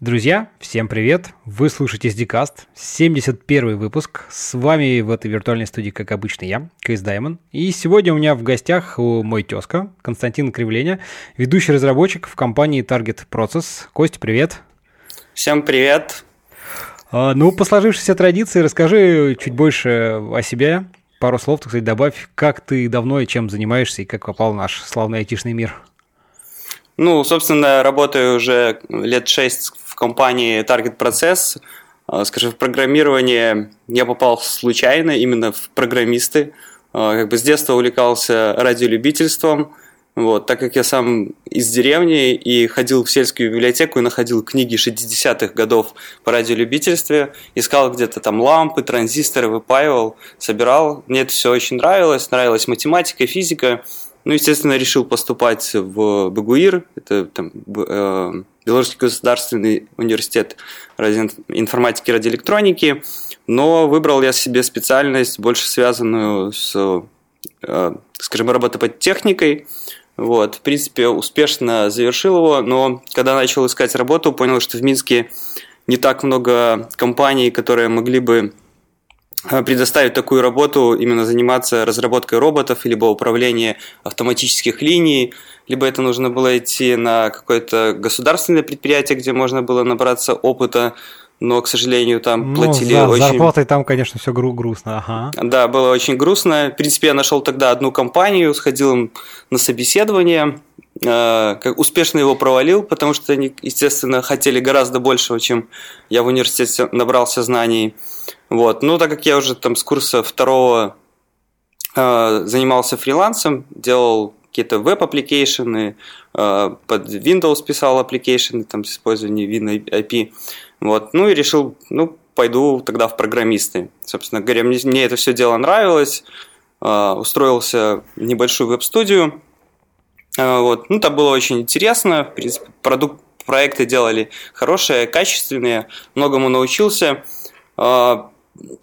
Друзья, всем привет! Вы слушаете SDCast, 71 выпуск. С вами в этой виртуальной студии, как обычно, я, Кейс Даймон. И сегодня у меня в гостях мой тезка, Константин Кривленя, ведущий разработчик в компании Target Process. Костя, привет! Всем привет! А, ну, по сложившейся традиции, расскажи чуть больше о себе. Пару слов, так сказать, добавь, как ты давно и чем занимаешься, и как попал в наш славный айтишный мир. Ну, собственно, работаю уже лет шесть компании Target Process, а, скажем, в программирование я попал случайно, именно в программисты. А, как бы с детства увлекался радиолюбительством, вот, так как я сам из деревни и ходил в сельскую библиотеку и находил книги 60-х годов по радиолюбительстве, искал где-то там лампы, транзисторы, выпаивал, собирал. Мне это все очень нравилось, нравилась математика, физика. Ну, естественно, решил поступать в БГУИР, это там, э, Белорусский государственный университет информатики и радиоэлектроники, но выбрал я себе специальность, больше связанную с, э, скажем, робототехникой. Вот, в принципе, успешно завершил его, но когда начал искать работу, понял, что в Минске не так много компаний, которые могли бы предоставить такую работу, именно заниматься разработкой роботов, либо управление автоматических линий, либо это нужно было идти на какое-то государственное предприятие, где можно было набраться опыта, но, к сожалению, там ну, платили за, очень... зарплатой там, конечно, все гру- грустно, ага. Да, было очень грустно. В принципе, я нашел тогда одну компанию, сходил им на собеседование, э, как успешно его провалил, потому что они, естественно, хотели гораздо большего, чем я в университете набрался знаний. Вот. Ну, так как я уже там с курса второго э, занимался фрилансом, делал какие-то веб-application ы, э, под Windows писал application ы там, с использованием WinAPI. Вот. Ну и решил, ну, пойду тогда в программисты. Собственно говоря, мне, мне это все дело нравилось. Устроился в небольшую веб-студию. Э, вот. Ну, там было очень интересно. В принципе, продукт, проекты делали хорошие, качественные. Многому научился. Э,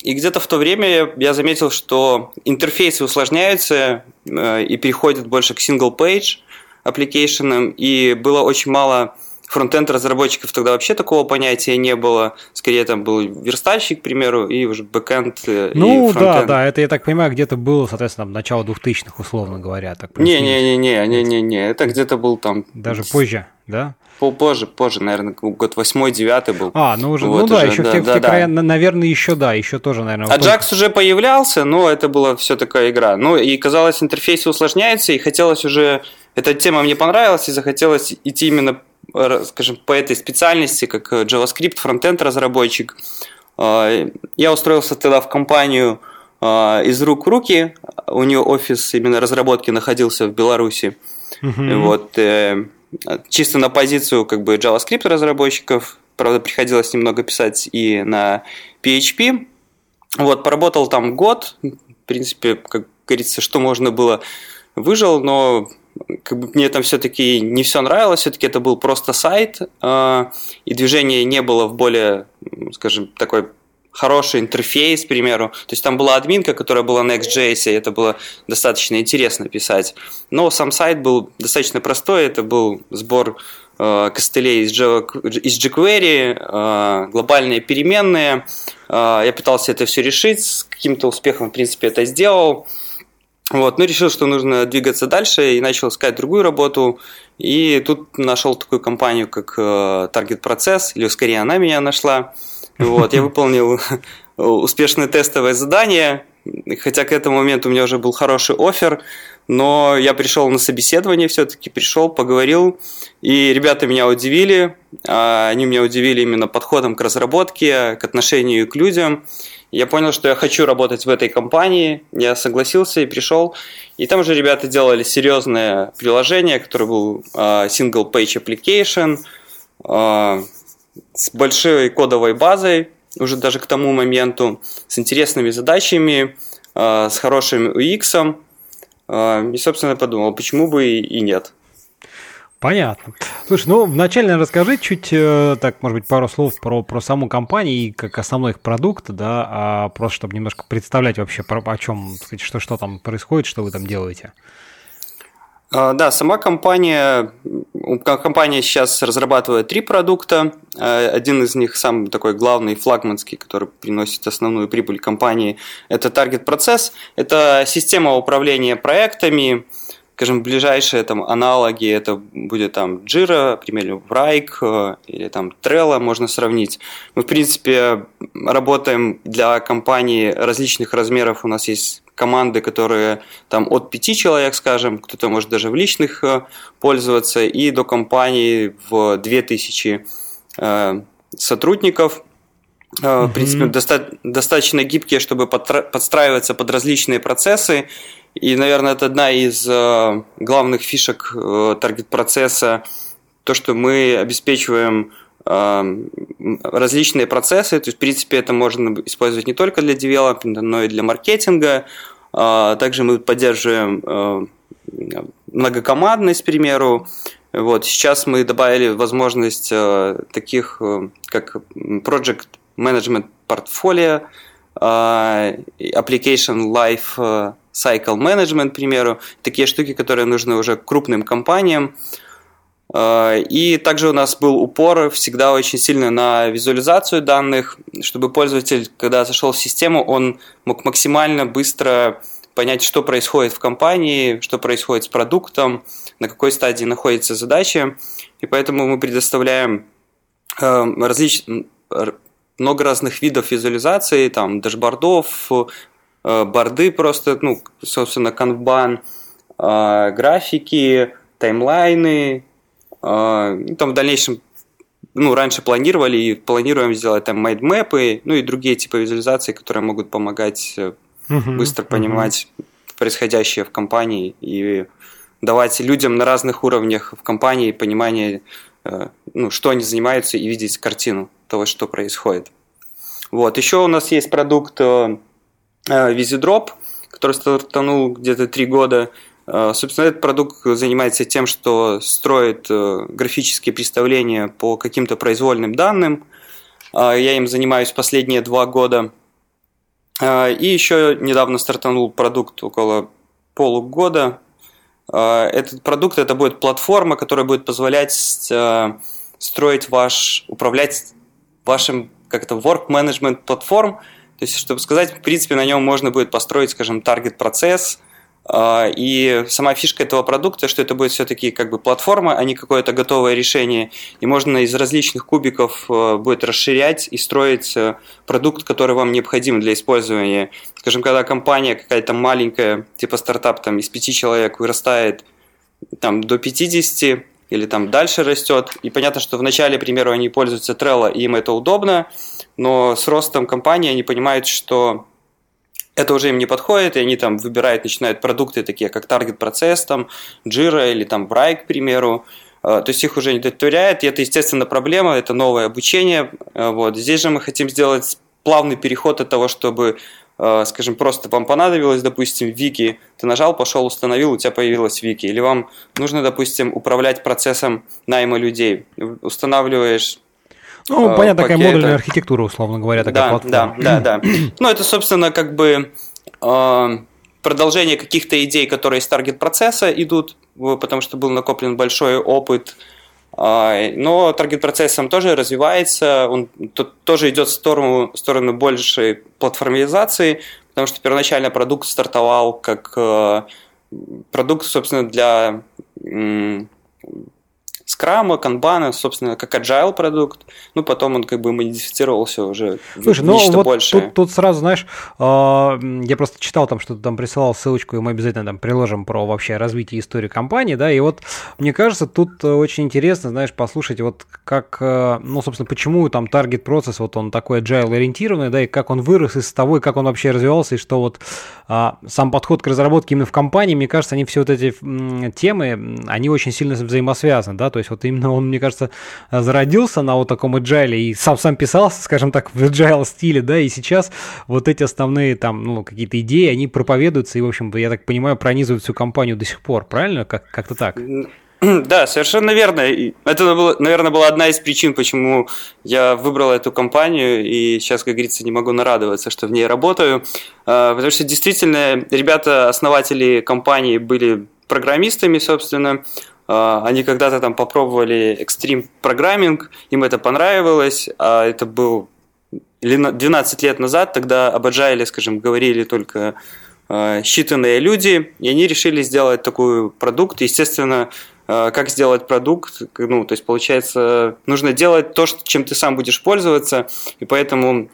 и где-то в то время я заметил, что интерфейсы усложняются э, и переходят больше к single-page application, и было очень мало фронтенд разработчиков тогда вообще такого понятия не было. Скорее там был верстальщик, к примеру, и уже бэкенд э, Ну и да, да, это я так понимаю, где-то было, соответственно, начало 2000-х, условно говоря. Так Не-не-не, не-не-не, это где-то был там... Даже позже, да? Позже, позже, наверное, год восьмой, девятый был. А, ну уже, вот ну да, уже, еще да, в те, да, в те да. края, наверное, еще да, еще тоже, наверное. А Джакс уже появлялся, но это была все такая игра. Ну и казалось, интерфейс усложняется, и хотелось уже... Эта тема мне понравилась, и захотелось идти именно, скажем, по этой специальности, как JavaScript, фронтенд разработчик. А, я устроился тогда в компанию а, из рук в руки. У нее офис именно разработки находился в Беларуси. Uh-huh. Вот э, чисто на позицию как бы JavaScript разработчиков, правда, приходилось немного писать и на PHP. Вот, поработал там год, в принципе, как говорится, что можно было, выжил, но как бы мне там все-таки не все нравилось, все-таки это был просто сайт, э, и движение не было в более, скажем, такой хороший интерфейс, к примеру. То есть там была админка, которая была на XJS, и это было достаточно интересно писать. Но сам сайт был достаточно простой, это был сбор э, костылей из, jQuery, э, глобальные переменные. Я пытался это все решить, с каким-то успехом, в принципе, это сделал. Вот, ну, решил, что нужно двигаться дальше и начал искать другую работу. И тут нашел такую компанию, как э, Target Process, или скорее она меня нашла. Вот, я выполнил успешное тестовое задание, хотя к этому моменту у меня уже был хороший офер, но я пришел на собеседование все-таки, пришел, поговорил, и ребята меня удивили, а, они меня удивили именно подходом к разработке, к отношению к людям. Я понял, что я хочу работать в этой компании, я согласился и пришел. И там же ребята делали серьезное приложение, которое был а, single page application, а, с большой кодовой базой, уже даже к тому моменту, с интересными задачами, э, с хорошим UX. Э, и, собственно, подумал, почему бы и нет. Понятно. Слушай, ну вначале расскажи чуть, э, так, может быть, пару слов про, про саму компанию и как основной их продукт, да, а просто чтобы немножко представлять вообще, про, о чем, сказать, что, что там происходит, что вы там делаете. А, да, сама компания, компания сейчас разрабатывает три продукта. А, один из них самый такой главный, флагманский, который приносит основную прибыль компании, это Target Process. Это система управления проектами, скажем, ближайшие там аналоги, это будет там Jira, к примеру, Wrike э, или там Trello можно сравнить. Мы, в принципе, работаем для компаний различных размеров. У нас есть команды, которые там от пяти человек, скажем, кто-то может даже в личных э, пользоваться, и до компании в 2000 э, сотрудников. Mm-hmm. В принципе, доста- достаточно гибкие, чтобы подстраиваться под различные процессы. И, наверное, это одна из главных фишек таргет-процесса, то, что мы обеспечиваем различные процессы. То есть, в принципе, это можно использовать не только для девелопмента, но и для маркетинга. Также мы поддерживаем э, многокомандность, к примеру. Вот. Сейчас мы добавили возможность э, таких, э, как Project Management Portfolio, Application Life Cycle Management, к примеру. Такие штуки, которые нужны уже крупным компаниям. Э, и также у нас был упор всегда очень сильно на визуализацию данных, чтобы пользователь, когда зашел в систему, он мог максимально быстро понять, что происходит в компании, что происходит с продуктом, на какой стадии находится задача. И поэтому мы предоставляем э, различ... много разных видов визуализации, там, дашбордов, э, борды просто, ну, собственно, канбан, графики, таймлайны, а, ну, там в дальнейшем, ну, раньше планировали и планируем сделать там майдмэпы, ну и другие типы визуализации, которые могут помогать uh-huh, быстро uh-huh. понимать происходящее в компании и давать людям на разных уровнях в компании понимание, э, ну, что они занимаются и видеть картину того, что происходит. Вот. Еще у нас есть продукт Визидроп, который стартанул где-то три года Э, собственно, этот продукт занимается тем, что строит э, графические представления по каким-то произвольным данным. Э, я им занимаюсь последние два года. И еще недавно стартанул продукт около полугода. Этот продукт это будет платформа, которая будет позволять строить ваш, управлять вашим как-то work management платформ. То есть, чтобы сказать, в принципе, на нем можно будет построить, скажем, таргет процесс, и сама фишка этого продукта, что это будет все-таки как бы платформа, а не какое-то готовое решение. И можно из различных кубиков э, будет расширять и строить э, продукт, который вам необходим для использования. Скажем, когда компания какая-то маленькая, типа стартап, там из пяти человек вырастает там, до 50 или там дальше растет. И понятно, что вначале, к примеру, они пользуются Trello, и им это удобно, но с ростом компании они понимают, что это уже им не подходит, и они там выбирают, начинают продукты такие, как Target Process, там, Jira или там Bright, к примеру, э, то есть их уже не удовлетворяет, и это, естественно, проблема, это новое обучение. Э, вот. Здесь же мы хотим сделать плавный переход от того, чтобы, э, скажем, просто вам понадобилось, допустим, вики, ты нажал, пошел, установил, у тебя появилась вики, или вам нужно, допустим, управлять процессом найма людей, устанавливаешь ну, э, понятно, такая модульная архитектура, условно говоря, такая да, платформа. Да, да, да. Ну, это, собственно, как бы э, продолжение каких-то идей, которые из таргет-процесса идут, потому что был накоплен большой опыт. Э, но таргет-процессом тоже развивается, он тоже идет в сторону, в сторону большей платформизации, потому что первоначально продукт стартовал как продукт, собственно, для скрама, канбана, собственно, как agile продукт. Ну, потом он как бы модифицировался уже Слушай, в ну нечто вот большее. Тут, тут сразу, знаешь, а, я просто читал там, что ты там присылал ссылочку, и мы обязательно там приложим про вообще развитие истории компании, да, и вот мне кажется, тут очень интересно, знаешь, послушать вот как, э, ну, собственно, почему там таргет процесс, вот он такой agile ориентированный, да, и как он вырос из того, и как он вообще развивался, и что вот а, сам подход к разработке именно в компании, мне кажется, они все вот эти темы, они очень сильно взаимосвязаны, да, то есть вот именно он, мне кажется, зародился на вот таком agile и сам сам писался, скажем так, в agile стиле, да, и сейчас вот эти основные там, ну, какие-то идеи, они проповедуются и, в общем, я так понимаю, пронизывают всю компанию до сих пор, правильно? Как- как-то так. Да, совершенно верно. Это, наверное, была одна из причин, почему я выбрал эту компанию, и сейчас, как говорится, не могу нарадоваться, что в ней работаю. А, потому что действительно ребята, основатели компании, были программистами, собственно, они когда-то там попробовали экстрим программинг, им это понравилось, а это был 12 лет назад, тогда об Agile, скажем, говорили только а, считанные люди, и они решили сделать такой продукт. Естественно, а, как сделать продукт, ну, то есть, получается, нужно делать то, чем ты сам будешь пользоваться, и поэтому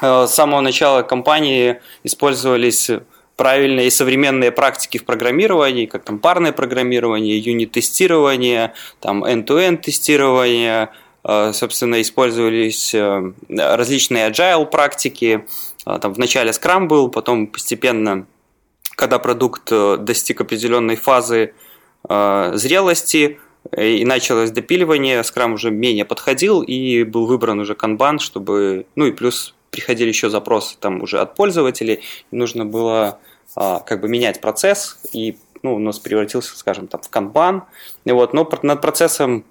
с самого начала компании использовались правильные и современные практики в программировании, как там парное программирование, юнит-тестирование, там end-to-end тестирование, э, собственно, использовались э, различные agile практики, э, там вначале Scrum был, потом постепенно, когда продукт достиг определенной фазы зрелости, и началось допиливание, Scrum уже менее подходил, и был выбран уже Kanban, чтобы, ну и плюс приходили еще запросы там уже от пользователей, нужно было а, как бы менять процесс, и ну, у нас превратился, скажем, там, в канбан. И вот, но над процессом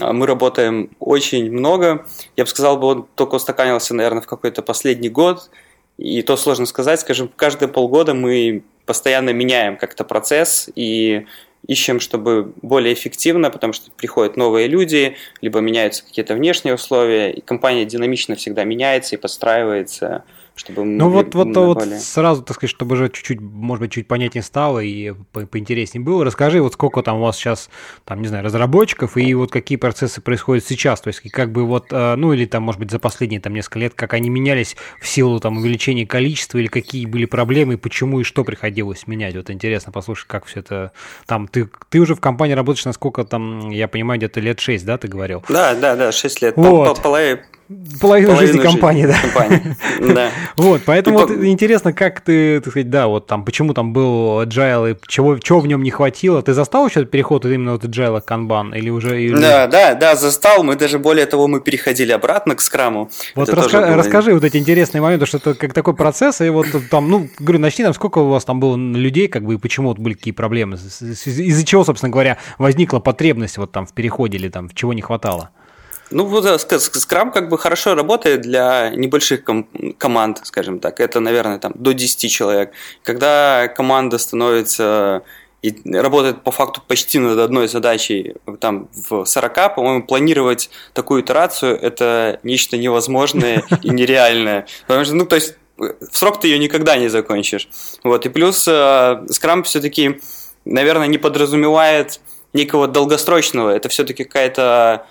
а, мы работаем очень много. Я бы сказал, бы он только устаканился, наверное, в какой-то последний год. И то сложно сказать, скажем, каждые полгода мы постоянно меняем как-то процесс и ищем, чтобы более эффективно, потому что приходят новые люди, либо меняются какие-то внешние условия, и компания динамично всегда меняется и подстраивается чтобы мы Ну вот, вот, вот сразу, так сказать, чтобы уже чуть-чуть, может быть, чуть понятнее стало и по поинтереснее было, расскажи, вот сколько там у вас сейчас, там, не знаю, разработчиков и вот какие процессы происходят сейчас, то есть как бы вот, э, ну или там, может быть, за последние там несколько лет, как они менялись в силу там увеличения количества или какие были проблемы, почему и что приходилось менять, вот интересно послушать, как все это, там, ты, ты уже в компании работаешь, насколько там, я понимаю, где-то лет 6, да, ты говорил? Да, да, да, 6 лет, вот. Половину, Половину жизни компании, да. Компании. да. Вот, поэтому вот интересно, как ты, так сказать, да, вот там, почему там был agile, и чего, чего в нем не хватило? Ты застал еще переход именно от agile к kanban или уже? Или... Да, да, да, застал. Мы даже более того, мы переходили обратно к скраму. Вот раска- расскажи вот эти интересные моменты, что это как такой процесс, и вот там, ну, говорю, начни там, сколько у вас там было людей, как бы, и почему вот были какие проблемы? Из-за чего, собственно говоря, возникла потребность вот там в переходе или там, чего не хватало? Ну, вот Scrum как бы хорошо работает для небольших ком- команд, скажем так. Это, наверное, там до 10 человек. Когда команда становится и работает по факту почти над одной задачей там в 40, по-моему, планировать такую итерацию – это нечто невозможное и нереальное. Потому что, ну, то есть в срок ты ее никогда не закончишь. Вот. И плюс э, Scrum все-таки, наверное, не подразумевает некого долгосрочного. Это все-таки какая-то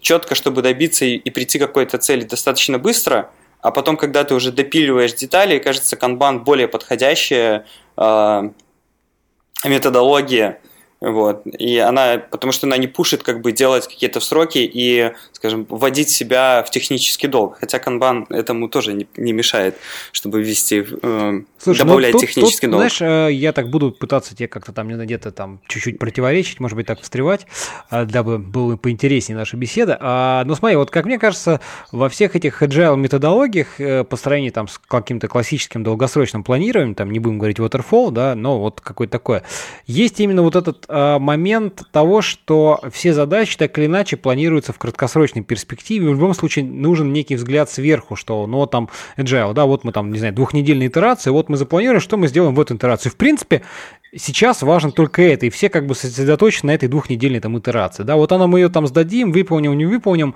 четко, чтобы добиться и, и прийти к какой-то цели достаточно быстро, а потом, когда ты уже допиливаешь детали, кажется, канбан более подходящая э, методология вот. И она, потому что она не пушит как бы делать какие-то сроки и, скажем, вводить себя в технический долг. Хотя канбан этому тоже не, не мешает, чтобы ввести, э, Слушай, ну добавлять ну, тут, технический тут, долг. Знаешь, э, я так буду пытаться тебе как-то там где-то там чуть-чуть противоречить, может быть, так встревать, э, дабы было поинтереснее наша беседа. А, но смотри, вот как мне кажется, во всех этих agile методологиях э, по сравнению там с каким-то классическим долгосрочным планированием, там не будем говорить waterfall, да, но вот какое-то такое, есть именно вот этот Э, момент того, что все задачи так или иначе планируются в краткосрочной перспективе. В любом случае нужен некий взгляд сверху, что, ну, вот там agile, да, вот мы там, не знаю, двухнедельная итерация, вот мы запланировали, что мы сделаем в эту итерацию. В принципе, сейчас важно только это, и все как бы сосредоточены на этой двухнедельной там итерации. Да, вот она мы ее там сдадим, выполним, не выполним,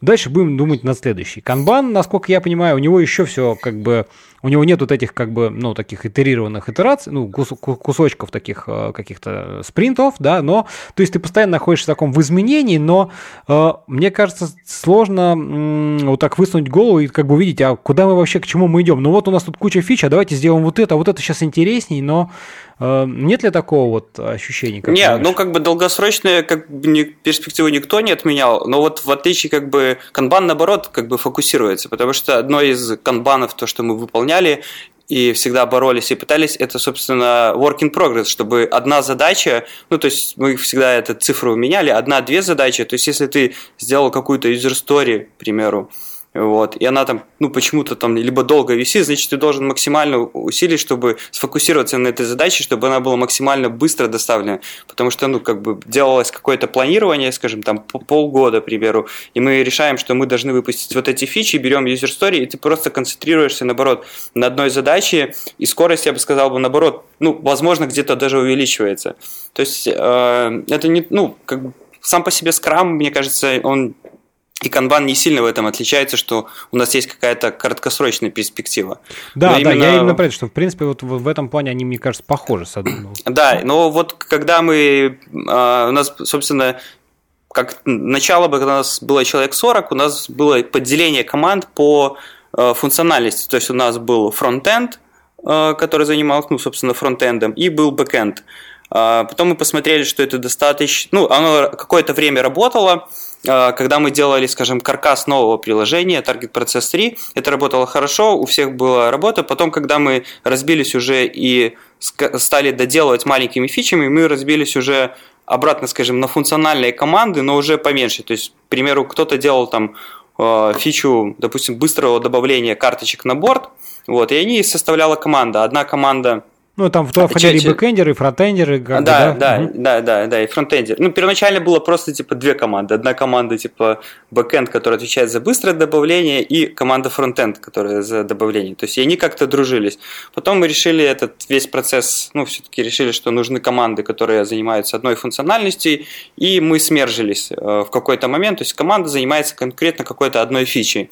Дальше будем думать над следующей. Канбан, насколько я понимаю, у него еще все как бы у него нет вот этих как бы, ну, таких итерированных итераций, ну, кус кусочков таких э, каких-то спринтов, да, но, то есть ты постоянно находишься в таком в изменении, но э, мне кажется, сложно э, вот так высунуть голову и как бы увидеть, а куда мы вообще, к чему мы идем. Ну вот у нас тут куча фич, а давайте сделаем вот это, а вот это сейчас интересней, но э, нет ли такого вот ощущения? Как Нет, ну как бы долгосрочные как бы, перспективы никто не отменял, но вот в отличие как бы канбан наоборот как бы фокусируется, потому что одно из канбанов, то, что мы выполняем, выполняли и всегда боролись и пытались, это, собственно, work in progress, чтобы одна задача, ну, то есть мы всегда эту цифру меняли, одна-две задачи, то есть если ты сделал какую-то user story, к примеру, вот, и она там, ну, почему-то там либо долго висит, значит, ты должен максимально усилить, чтобы сфокусироваться на этой задаче, чтобы она была максимально быстро доставлена, потому что, ну, как бы делалось какое-то планирование, скажем, там, полгода, к примеру, и мы решаем, что мы должны выпустить вот эти фичи, берем user story, и ты просто концентрируешься, наоборот, на одной задаче, и скорость, я бы сказал, бы, наоборот, ну, возможно, где-то даже увеличивается. То есть, э, это не, ну, как бы, сам по себе скрам, мне кажется, он и канбан не сильно в этом отличается, что у нас есть какая-то краткосрочная перспектива. Да, но да, именно... я именно про это, что в принципе вот в этом плане они, мне кажется, похожи с одной. Да, но вот когда мы, а, у нас, собственно, как начало, когда у нас было человек 40, у нас было поделение команд по а, функциональности. То есть у нас был фронтенд, а, который занимался, ну, собственно, фронтендом, и был бэкенд. Потом мы посмотрели, что это достаточно, ну, оно какое-то время работало, когда мы делали, скажем, каркас нового приложения, Target Process 3, это работало хорошо, у всех была работа. Потом, когда мы разбились уже и стали доделывать маленькими фичами, мы разбились уже обратно, скажем, на функциональные команды, но уже поменьше. То есть, к примеру, кто-то делал там а, фичу, допустим, быстрого добавления карточек на борт, вот, и они составляла команда. Одна команда ну, там туда входили и бэкэндеры, и фронтендеры. Да, да, да, угу. да, да, да, и фронтендер. Ну, первоначально было просто, типа, две команды. Одна команда, типа, бэкэнд, которая отвечает за быстрое добавление, и команда фронтенд, которая за добавление. То есть, и они как-то дружились. Потом мы решили этот весь процесс, ну, все-таки решили, что нужны команды, которые занимаются одной функциональностью, и мы смержились э, в какой-то момент. То есть, команда занимается конкретно какой-то одной фичей.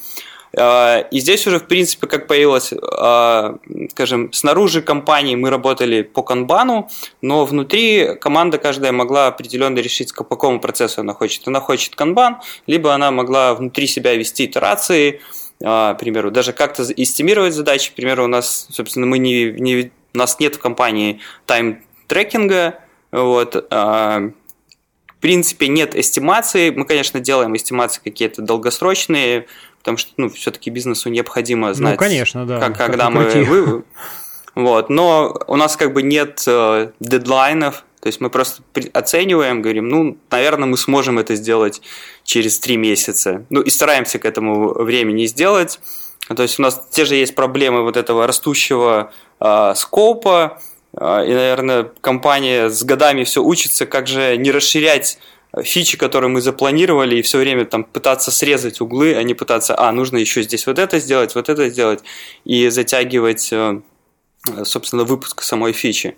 А, и здесь уже, в принципе, как появилось, а, скажем, снаружи компании мы работали по канбану, но внутри команда каждая могла определенно решить, по какому процессу она хочет. Она хочет канбан, либо она могла внутри себя вести итерации, а, к примеру, даже как-то эстимировать задачи. К примеру, у нас, собственно, мы не, не, у нас нет в компании тайм-трекинга, вот, в принципе, нет эстимации. Мы, конечно, делаем эстимации какие-то долгосрочные, потому что, ну, все-таки бизнесу необходимо ну, знать, ну, конечно, да. как, когда мы... Вы, вот, но у нас как бы нет э, дедлайнов, то есть мы просто оцениваем, говорим, ну, наверное, мы сможем это сделать через три месяца. Ну, и стараемся к этому времени сделать. То есть у нас те же есть проблемы вот этого растущего э, скопа, э, и, наверное, компания с годами все учится, как же не расширять фичи, которые мы запланировали, и все время там пытаться срезать углы, а не пытаться, а, нужно еще здесь вот это сделать, вот это сделать, и затягивать, э, собственно, выпуск самой фичи.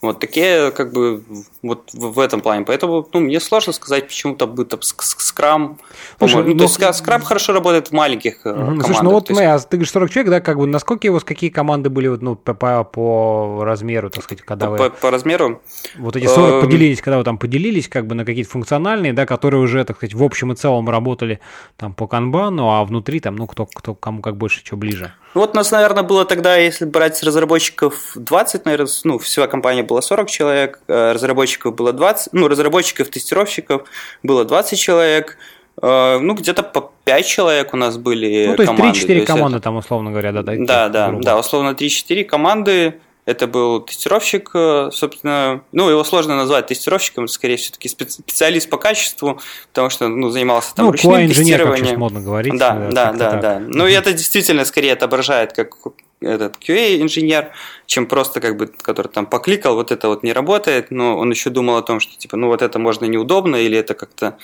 Вот такие, как бы, вот в этом плане. Поэтому, ну, мне сложно сказать, почему там будет скрам. Слушай, ну, ну, то есть скрам хорошо работает в маленьких угу. командах. Слушай, ну вот есть... мы, а ты говоришь 40 человек, да, как бы, насколько у вас какие команды были, вот, ну, по, размеру, так сказать, когда по, вы... По, по размеру? Вот эти 40 эм. поделились, когда вы там поделились, как бы, на какие-то функциональные, да, которые уже, так сказать, в общем и целом работали там по канбану, а внутри там, ну, кто, кто кому как больше, что ближе. Ну, вот у нас, наверное, было тогда, если брать разработчиков 20, наверное, ну, вся компания была 40 человек, э, разработчиков было 20, ну, разработчиков, тестировщиков было 20 человек, э, ну, где-то по 5 человек у нас были Ну, то есть 3-4 команды это... там, условно говоря, да? Да, да, да, да, условно 3-4 команды, это был тестировщик, э, собственно, ну, его сложно назвать тестировщиком, скорее все-таки специалист по качеству, потому что, ну, занимался там ну, ручным тестированием. как модно говорить. Да, да, да, да. да. Ну, и это действительно скорее отображает как этот QA-инженер, чем просто как бы, который там покликал, вот это вот не работает, но он еще думал о том, что типа, ну, вот это можно неудобно, или это как-то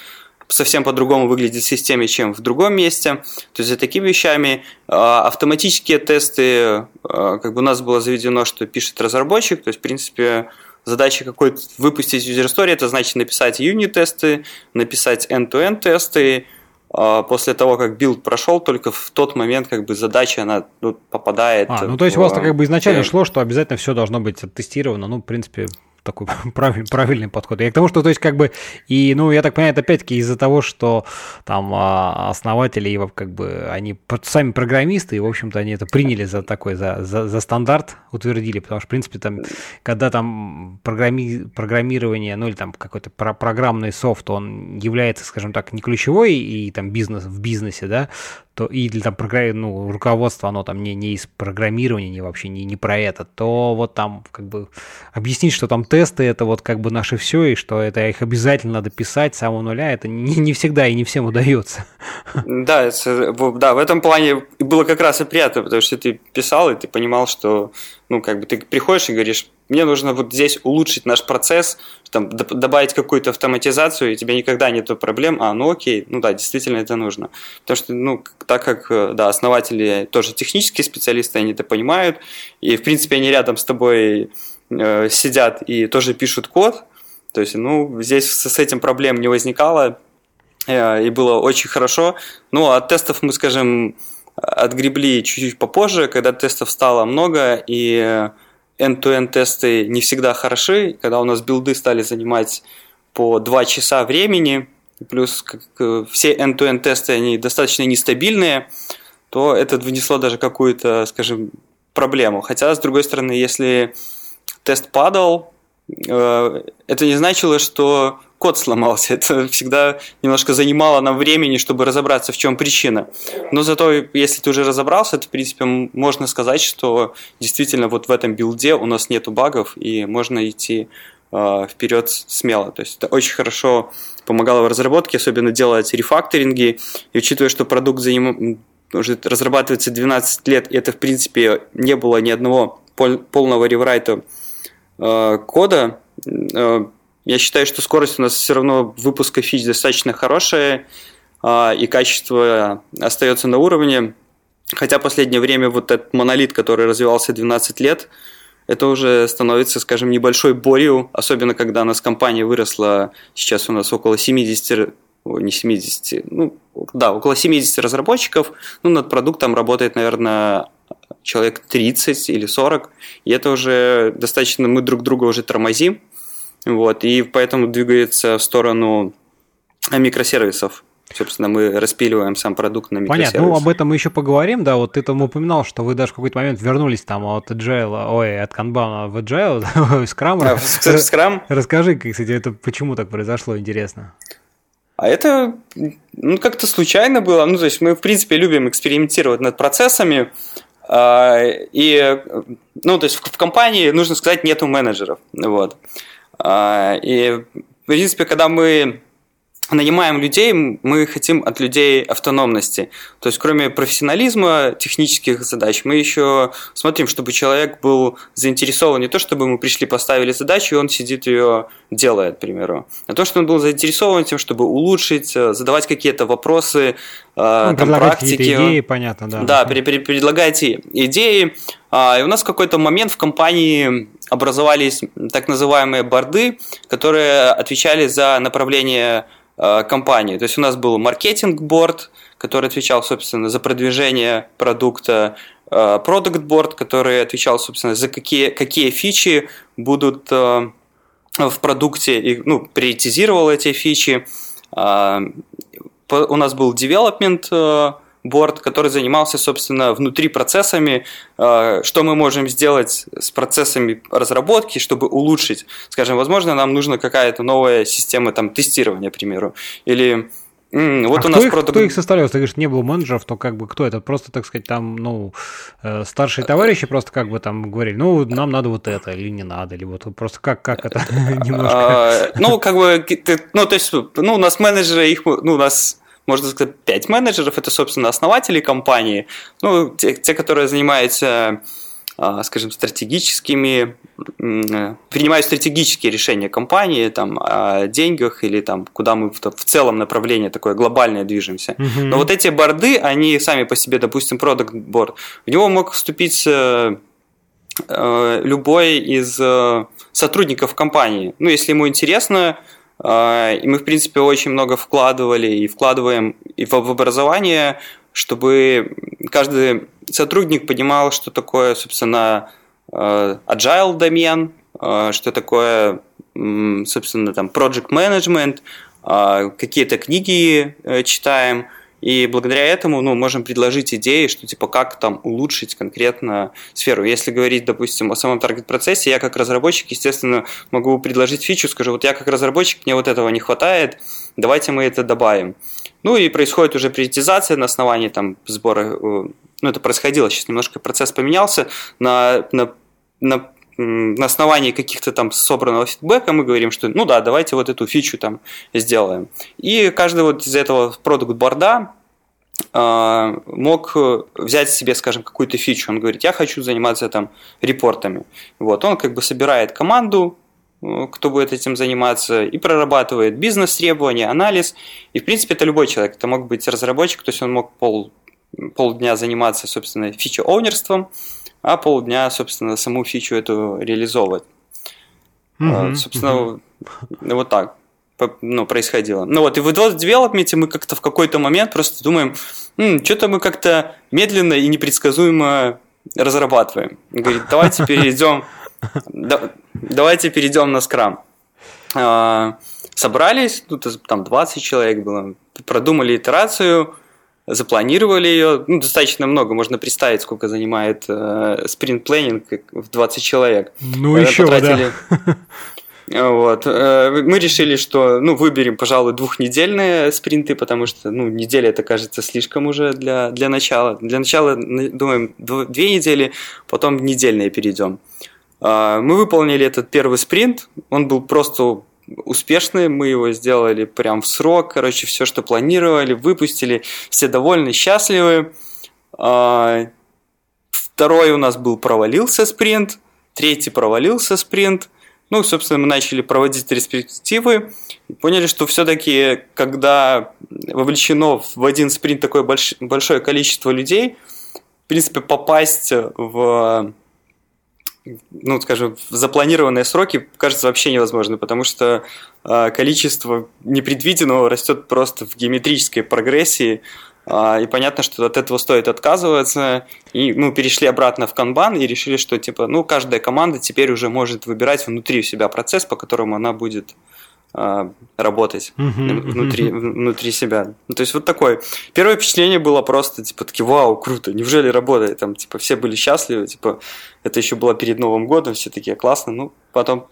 совсем по-другому выглядит в системе, чем в другом месте. То есть за такими вещами а, автоматические тесты, а, как бы у нас было заведено, что пишет разработчик, то есть в принципе задача какой-то выпустить user story, это значит написать unit-тесты, написать end-to-end тесты, а, после того, как build прошел, только в тот момент как бы задача она ну, попадает. А, ну то есть в... у вас как бы изначально шло, что обязательно все должно быть оттестировано, ну в принципе такой правильный, подход. Я к тому, что, то есть, как бы, и, ну, я так понимаю, это опять-таки из-за того, что там а, основатели, как бы, они сами программисты, и, в общем-то, они это приняли за такой, за, за, за стандарт, утвердили, потому что, в принципе, там, когда там программи, программирование, ну, или там какой-то про программный софт, он является, скажем так, не ключевой, и там бизнес в бизнесе, да, то или там ну, руководство, оно там не, не из программирования, не вообще не, не про это, то вот там как бы объяснить, что там тесты это вот как бы наше все, и что это их обязательно надо писать с самого нуля, это не, не всегда и не всем удается. Да, это, да, в этом плане было как раз и приятно, потому что ты писал, и ты понимал, что, ну, как бы ты приходишь и говоришь, мне нужно вот здесь улучшить наш процесс, там, добавить какую-то автоматизацию, и у тебя никогда нет проблем, а, ну окей, ну да, действительно это нужно. Потому что, ну, так как, да, основатели тоже технические специалисты, они это понимают, и, в принципе, они рядом с тобой э, сидят и тоже пишут код, то есть, ну, здесь с этим проблем не возникало, э, и было очень хорошо. Ну, от тестов мы, скажем, отгребли чуть-чуть попозже, когда тестов стало много, и end-to-end тесты не всегда хороши, когда у нас билды стали занимать по 2 часа времени, плюс как, все end-to-end тесты, они достаточно нестабильные, то это внесло даже какую-то, скажем, проблему. Хотя, с другой стороны, если тест падал, э, это не значило, что код сломался. Это всегда немножко занимало нам времени, чтобы разобраться, в чем причина. Но зато, если ты уже разобрался, то, в принципе, можно сказать, что действительно вот в этом билде у нас нету багов, и можно идти э, вперед смело. То есть это очень хорошо помогало в разработке, особенно делать рефакторинги. И учитывая, что продукт заним... уже разрабатывается 12 лет, и это, в принципе, не было ни одного полного реврайта кода, э, я считаю, что скорость у нас все равно выпуска фич достаточно хорошая, а, и качество остается на уровне. Хотя в последнее время вот этот монолит, который развивался 12 лет, это уже становится, скажем, небольшой болью, особенно когда у нас компания выросла, сейчас у нас около 70, не 70, ну, да, около 70 разработчиков, ну, над продуктом работает, наверное, человек 30 или 40, и это уже достаточно, мы друг друга уже тормозим, вот, и поэтому двигается в сторону микросервисов. Собственно, мы распиливаем сам продукт на микросервис. Понятно, ну об этом мы еще поговорим, да, вот ты там упоминал, что вы даже в какой-то момент вернулись там от Agile, ой, от Kanban в Agile, в Scrum. А, в Scrum? Расскажи, кстати, это почему так произошло, интересно. А это ну, как-то случайно было. Ну, то есть мы, в принципе, любим экспериментировать над процессами. А, и, ну, то есть в компании, нужно сказать, нету менеджеров. Вот. А, и, в принципе, когда мы нанимаем людей, мы хотим от людей автономности. То есть, кроме профессионализма, технических задач, мы еще смотрим, чтобы человек был заинтересован не то, чтобы мы пришли, поставили задачу, и он сидит ее делает, к примеру, а то, что он был заинтересован тем, чтобы улучшить, э, задавать какие-то вопросы, э, ну, там, практики. идеи, понятно, да. Да, при, при, предлагайте идеи. А, и у нас в какой-то момент в компании образовались так называемые борды, которые отвечали за направление компании. То есть у нас был маркетинг-борд, который отвечал, собственно, за продвижение продукта, продукт-борд, который отвечал, собственно, за какие, какие фичи будут э, в продукте, и, ну, приоритизировал эти фичи. А, у нас был development э, борт, который занимался, собственно, внутри процессами, э, что мы можем сделать с процессами разработки, чтобы улучшить. Скажем, возможно, нам нужна какая-то новая система там, тестирования, к примеру, или вот а у нас их, продукт... кто их составлял? Ты говоришь, не было менеджеров, то как бы кто это? Просто, так сказать, там, ну, э, старшие товарищи просто как бы там говорили, ну, нам надо вот это, или не надо, или вот просто как, как это немножко... А, ну, как бы, ну, то есть, ну, у нас менеджеры, их, ну, у нас можно сказать, пять менеджеров, это, собственно, основатели компании, ну, те, те которые занимаются а, скажем, стратегическими, принимают стратегические решения компании там, о деньгах или там, куда мы в целом направлении такое глобальное движемся. Mm-hmm. Но вот эти борды, они сами по себе, допустим, продукт борд, в него мог вступить э, э, любой из э, сотрудников компании. Ну, если ему интересно, и мы, в принципе, очень много вкладывали и вкладываем и в образование, чтобы каждый сотрудник понимал, что такое, собственно, а, agile домен, а, что такое, собственно, там, project management, какие-то книги э, читаем – и благодаря этому ну, можем предложить идеи, что типа как там улучшить конкретно сферу. Если говорить, допустим, о самом таргет-процессе, я как разработчик, естественно, могу предложить фичу, скажу, вот я как разработчик, мне вот этого не хватает, давайте мы это добавим. Ну и происходит уже приоритизация на основании там сбора, э, ну это происходило, сейчас немножко процесс поменялся, на, на, на на основании каких-то там собранного фидбэка мы говорим, что ну да, давайте вот эту фичу там сделаем. И каждый вот из этого продукт борда а, мог взять себе, скажем, какую-то фичу. Он говорит, я хочу заниматься там репортами. Вот, он как бы собирает команду, э, кто будет этим заниматься, и прорабатывает бизнес-требования, анализ. И, в принципе, это любой человек. Это мог быть разработчик, то есть он мог пол, полдня заниматься, собственно, фича-оунерством, а полдня, собственно, саму фичу эту реализовывать. Mm-hmm. Собственно, mm-hmm. вот так ну, происходило. Ну вот, и в девелопменте мы как-то в какой-то момент просто думаем, что-то мы как-то медленно и непредсказуемо разрабатываем. говорит, давайте перейдем, давайте перейдем на скрам. А, собрались, тут там 20 человек было, продумали итерацию, запланировали ее, ну, достаточно много, можно представить, сколько занимает э, спринт-планинг в 20 человек. Ну, еще, потратили, да. Вот. Э, мы решили, что ну, выберем, пожалуй, двухнедельные спринты, потому что ну, неделя это кажется слишком уже для, для начала. Для начала, думаем, две недели, потом недельные перейдем. А, мы выполнили этот первый спринт, он был просто успешный, мы его сделали прям в срок, короче, все, что планировали, выпустили, все довольны, счастливы. А, второй у нас был провалился спринт, третий провалился спринт – ну, собственно, мы начали проводить респективы и поняли, что все-таки, когда вовлечено в один спринт такое больш... большое количество людей, в принципе, попасть в ну, скажем, в запланированные сроки кажется вообще невозможно, потому что э, количество непредвиденного растет просто в геометрической прогрессии, а, и понятно, что от этого стоит отказываться. И мы ну, перешли обратно в канбан и решили, что типа, ну, каждая команда теперь уже может выбирать внутри у себя процесс, по которому она будет а, работать uh-huh, внутри, uh-huh. внутри себя. Ну, то есть вот такое. Первое впечатление было просто, типа, такие, вау, круто, неужели работает? Там, типа, все были счастливы, типа, это еще было перед Новым годом, все такие, классно. Ну, потом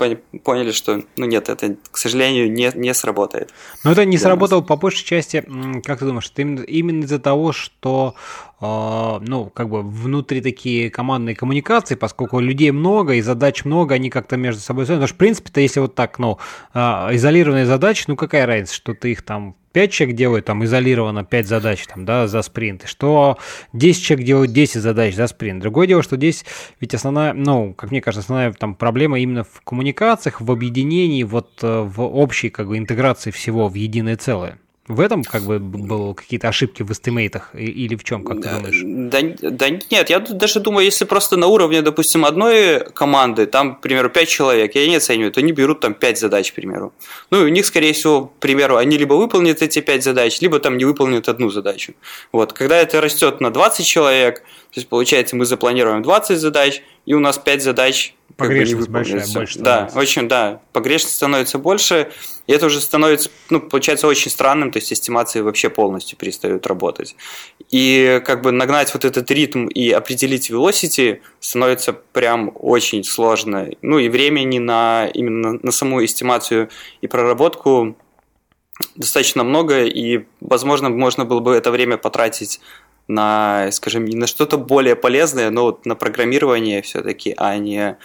поняли, что, ну, нет, это, к сожалению, не, не сработает. Но это не сработало по большей части, как ты думаешь, это именно, именно из-за того, что а, ну, как бы внутри такие командные коммуникации, поскольку людей много и задач много, они как-то между собой. Потому что, в принципе-то, если вот так, ну, а, изолированные задачи, ну, какая разница, что ты их там 5 человек делают там изолированно 5 задач там, да, за спринт, что 10 человек делают 10 задач за спринт. Другое дело, что здесь ведь основная, ну, как мне кажется, основная там проблема именно в коммуникациях, в объединении, вот э, в общей как бы интеграции всего в единое целое. В этом как бы было какие-то ошибки в эстимейтах или в чем, как ты думаешь? Да, да нет, я даже думаю, если просто на уровне, допустим, одной команды, там, к примеру, 5 человек, я не оцениваю, то они берут там 5 задач, к примеру. Ну, и у них, скорее всего, к примеру, они либо выполнят эти 5 задач, либо там не выполнят одну задачу. Вот, когда это растет на 20 человек, то есть, получается, мы запланируем 20 задач, и у нас 5 задач Погрешность большая, больше Да, очень, да, погрешность становится больше, и это уже становится, ну, получается очень странным, то есть эстимации вообще полностью перестают работать. И как бы нагнать вот этот ритм и определить velocity становится прям очень сложно. Ну и времени на именно на саму эстимацию и проработку достаточно много, и, возможно, можно было бы это время потратить на, скажем, не на что-то более полезное, но вот на программирование все-таки, а не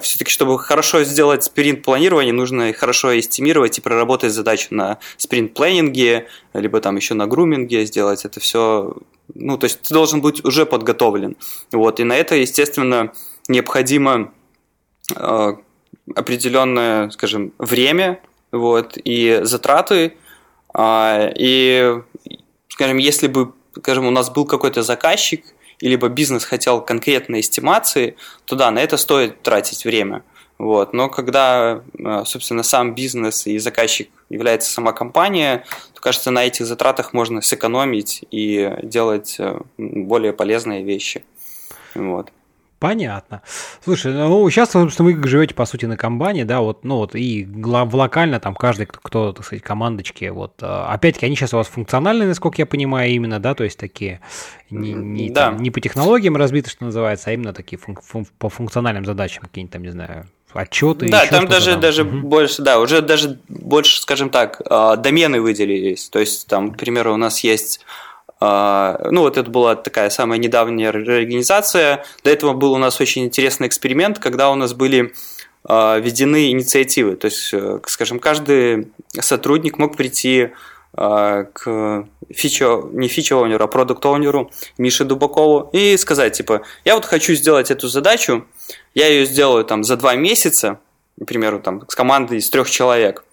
все-таки, чтобы хорошо сделать спринт-планирование, нужно хорошо эстимировать и проработать задачу на спринт-планинге, либо там еще на груминге сделать это все. Ну, то есть ты должен быть уже подготовлен. Вот, и на это, естественно, необходимо э, определенное, скажем, время вот, и затраты. Э, и, скажем, если бы, скажем, у нас был какой-то заказчик – и либо бизнес хотел конкретной эстимации, то да, на это стоит тратить время. Вот. Но когда, э, собственно, сам бизнес и заказчик является сама компания, то, кажется, на этих затратах можно сэкономить и делать э, более полезные вещи. Вот. Понятно. Слушай, ну сейчас, собственно, вы живете, по сути, на комбане, да, вот, ну вот, и в локально там каждый, кто, так сказать, командочки, вот, а, опять-таки, они сейчас у вас функциональные, насколько я понимаю, именно, да, то есть такие не, не, да. там, не по технологиям разбиты, что называется, а именно такие фун- фун- по функциональным задачам, какие-нибудь там, не знаю, отчеты. Да, там даже, там. даже угу. больше, да, уже даже больше, скажем так, а, домены выделились. То есть, там, к примеру, у нас есть ну, вот это была такая самая недавняя реорганизация. До этого был у нас очень интересный эксперимент, когда у нас были введены инициативы. То есть, скажем, каждый сотрудник мог прийти к фича, не фича-оунеру, а продукт-оунеру Мише Дубакову и сказать, типа, я вот хочу сделать эту задачу, я ее сделаю там за два месяца, к примеру, там, с командой из трех человек.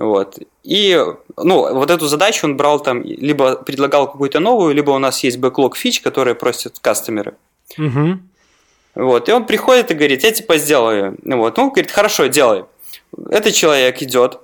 Вот. И ну, вот эту задачу он брал там, либо предлагал какую-то новую, либо у нас есть бэклог фич, которые просят кастомеры. Угу. Вот. И он приходит и говорит, я типа сделаю. Вот. Ну, говорит, хорошо, делай. Этот человек идет,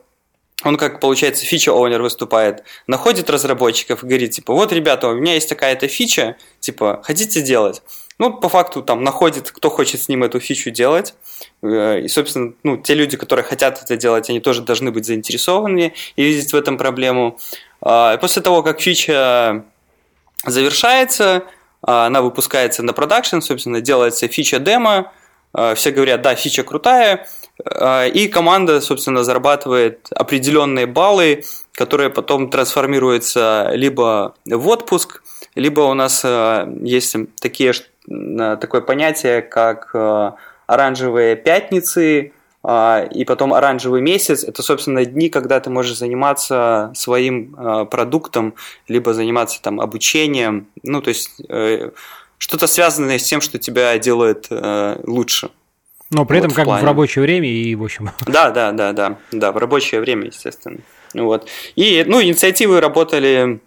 он как, получается, фича-оунер выступает, находит разработчиков и говорит, типа, вот, ребята, у меня есть такая-то фича, типа, хотите делать? Ну, по факту, там, находит, кто хочет с ним эту фичу делать, э, и, собственно, ну, те люди, которые хотят это делать, они тоже должны быть заинтересованы и видеть в этом проблему. А, после того, как фича завершается, а, она выпускается на продакшн, собственно, делается фича-демо, а, все говорят, да, фича крутая, и команда, собственно, зарабатывает определенные баллы, которые потом трансформируются либо в отпуск, либо у нас есть такие, такое понятие, как оранжевые пятницы, и потом оранжевый месяц. Это, собственно, дни, когда ты можешь заниматься своим продуктом, либо заниматься там обучением, ну, то есть э, что-то связанное с тем, что тебя делает э, лучше. Но при вот этом в как бы в рабочее время и в общем. Да, да, да, да, да, в рабочее время, естественно. Вот. И, ну, инициативы работали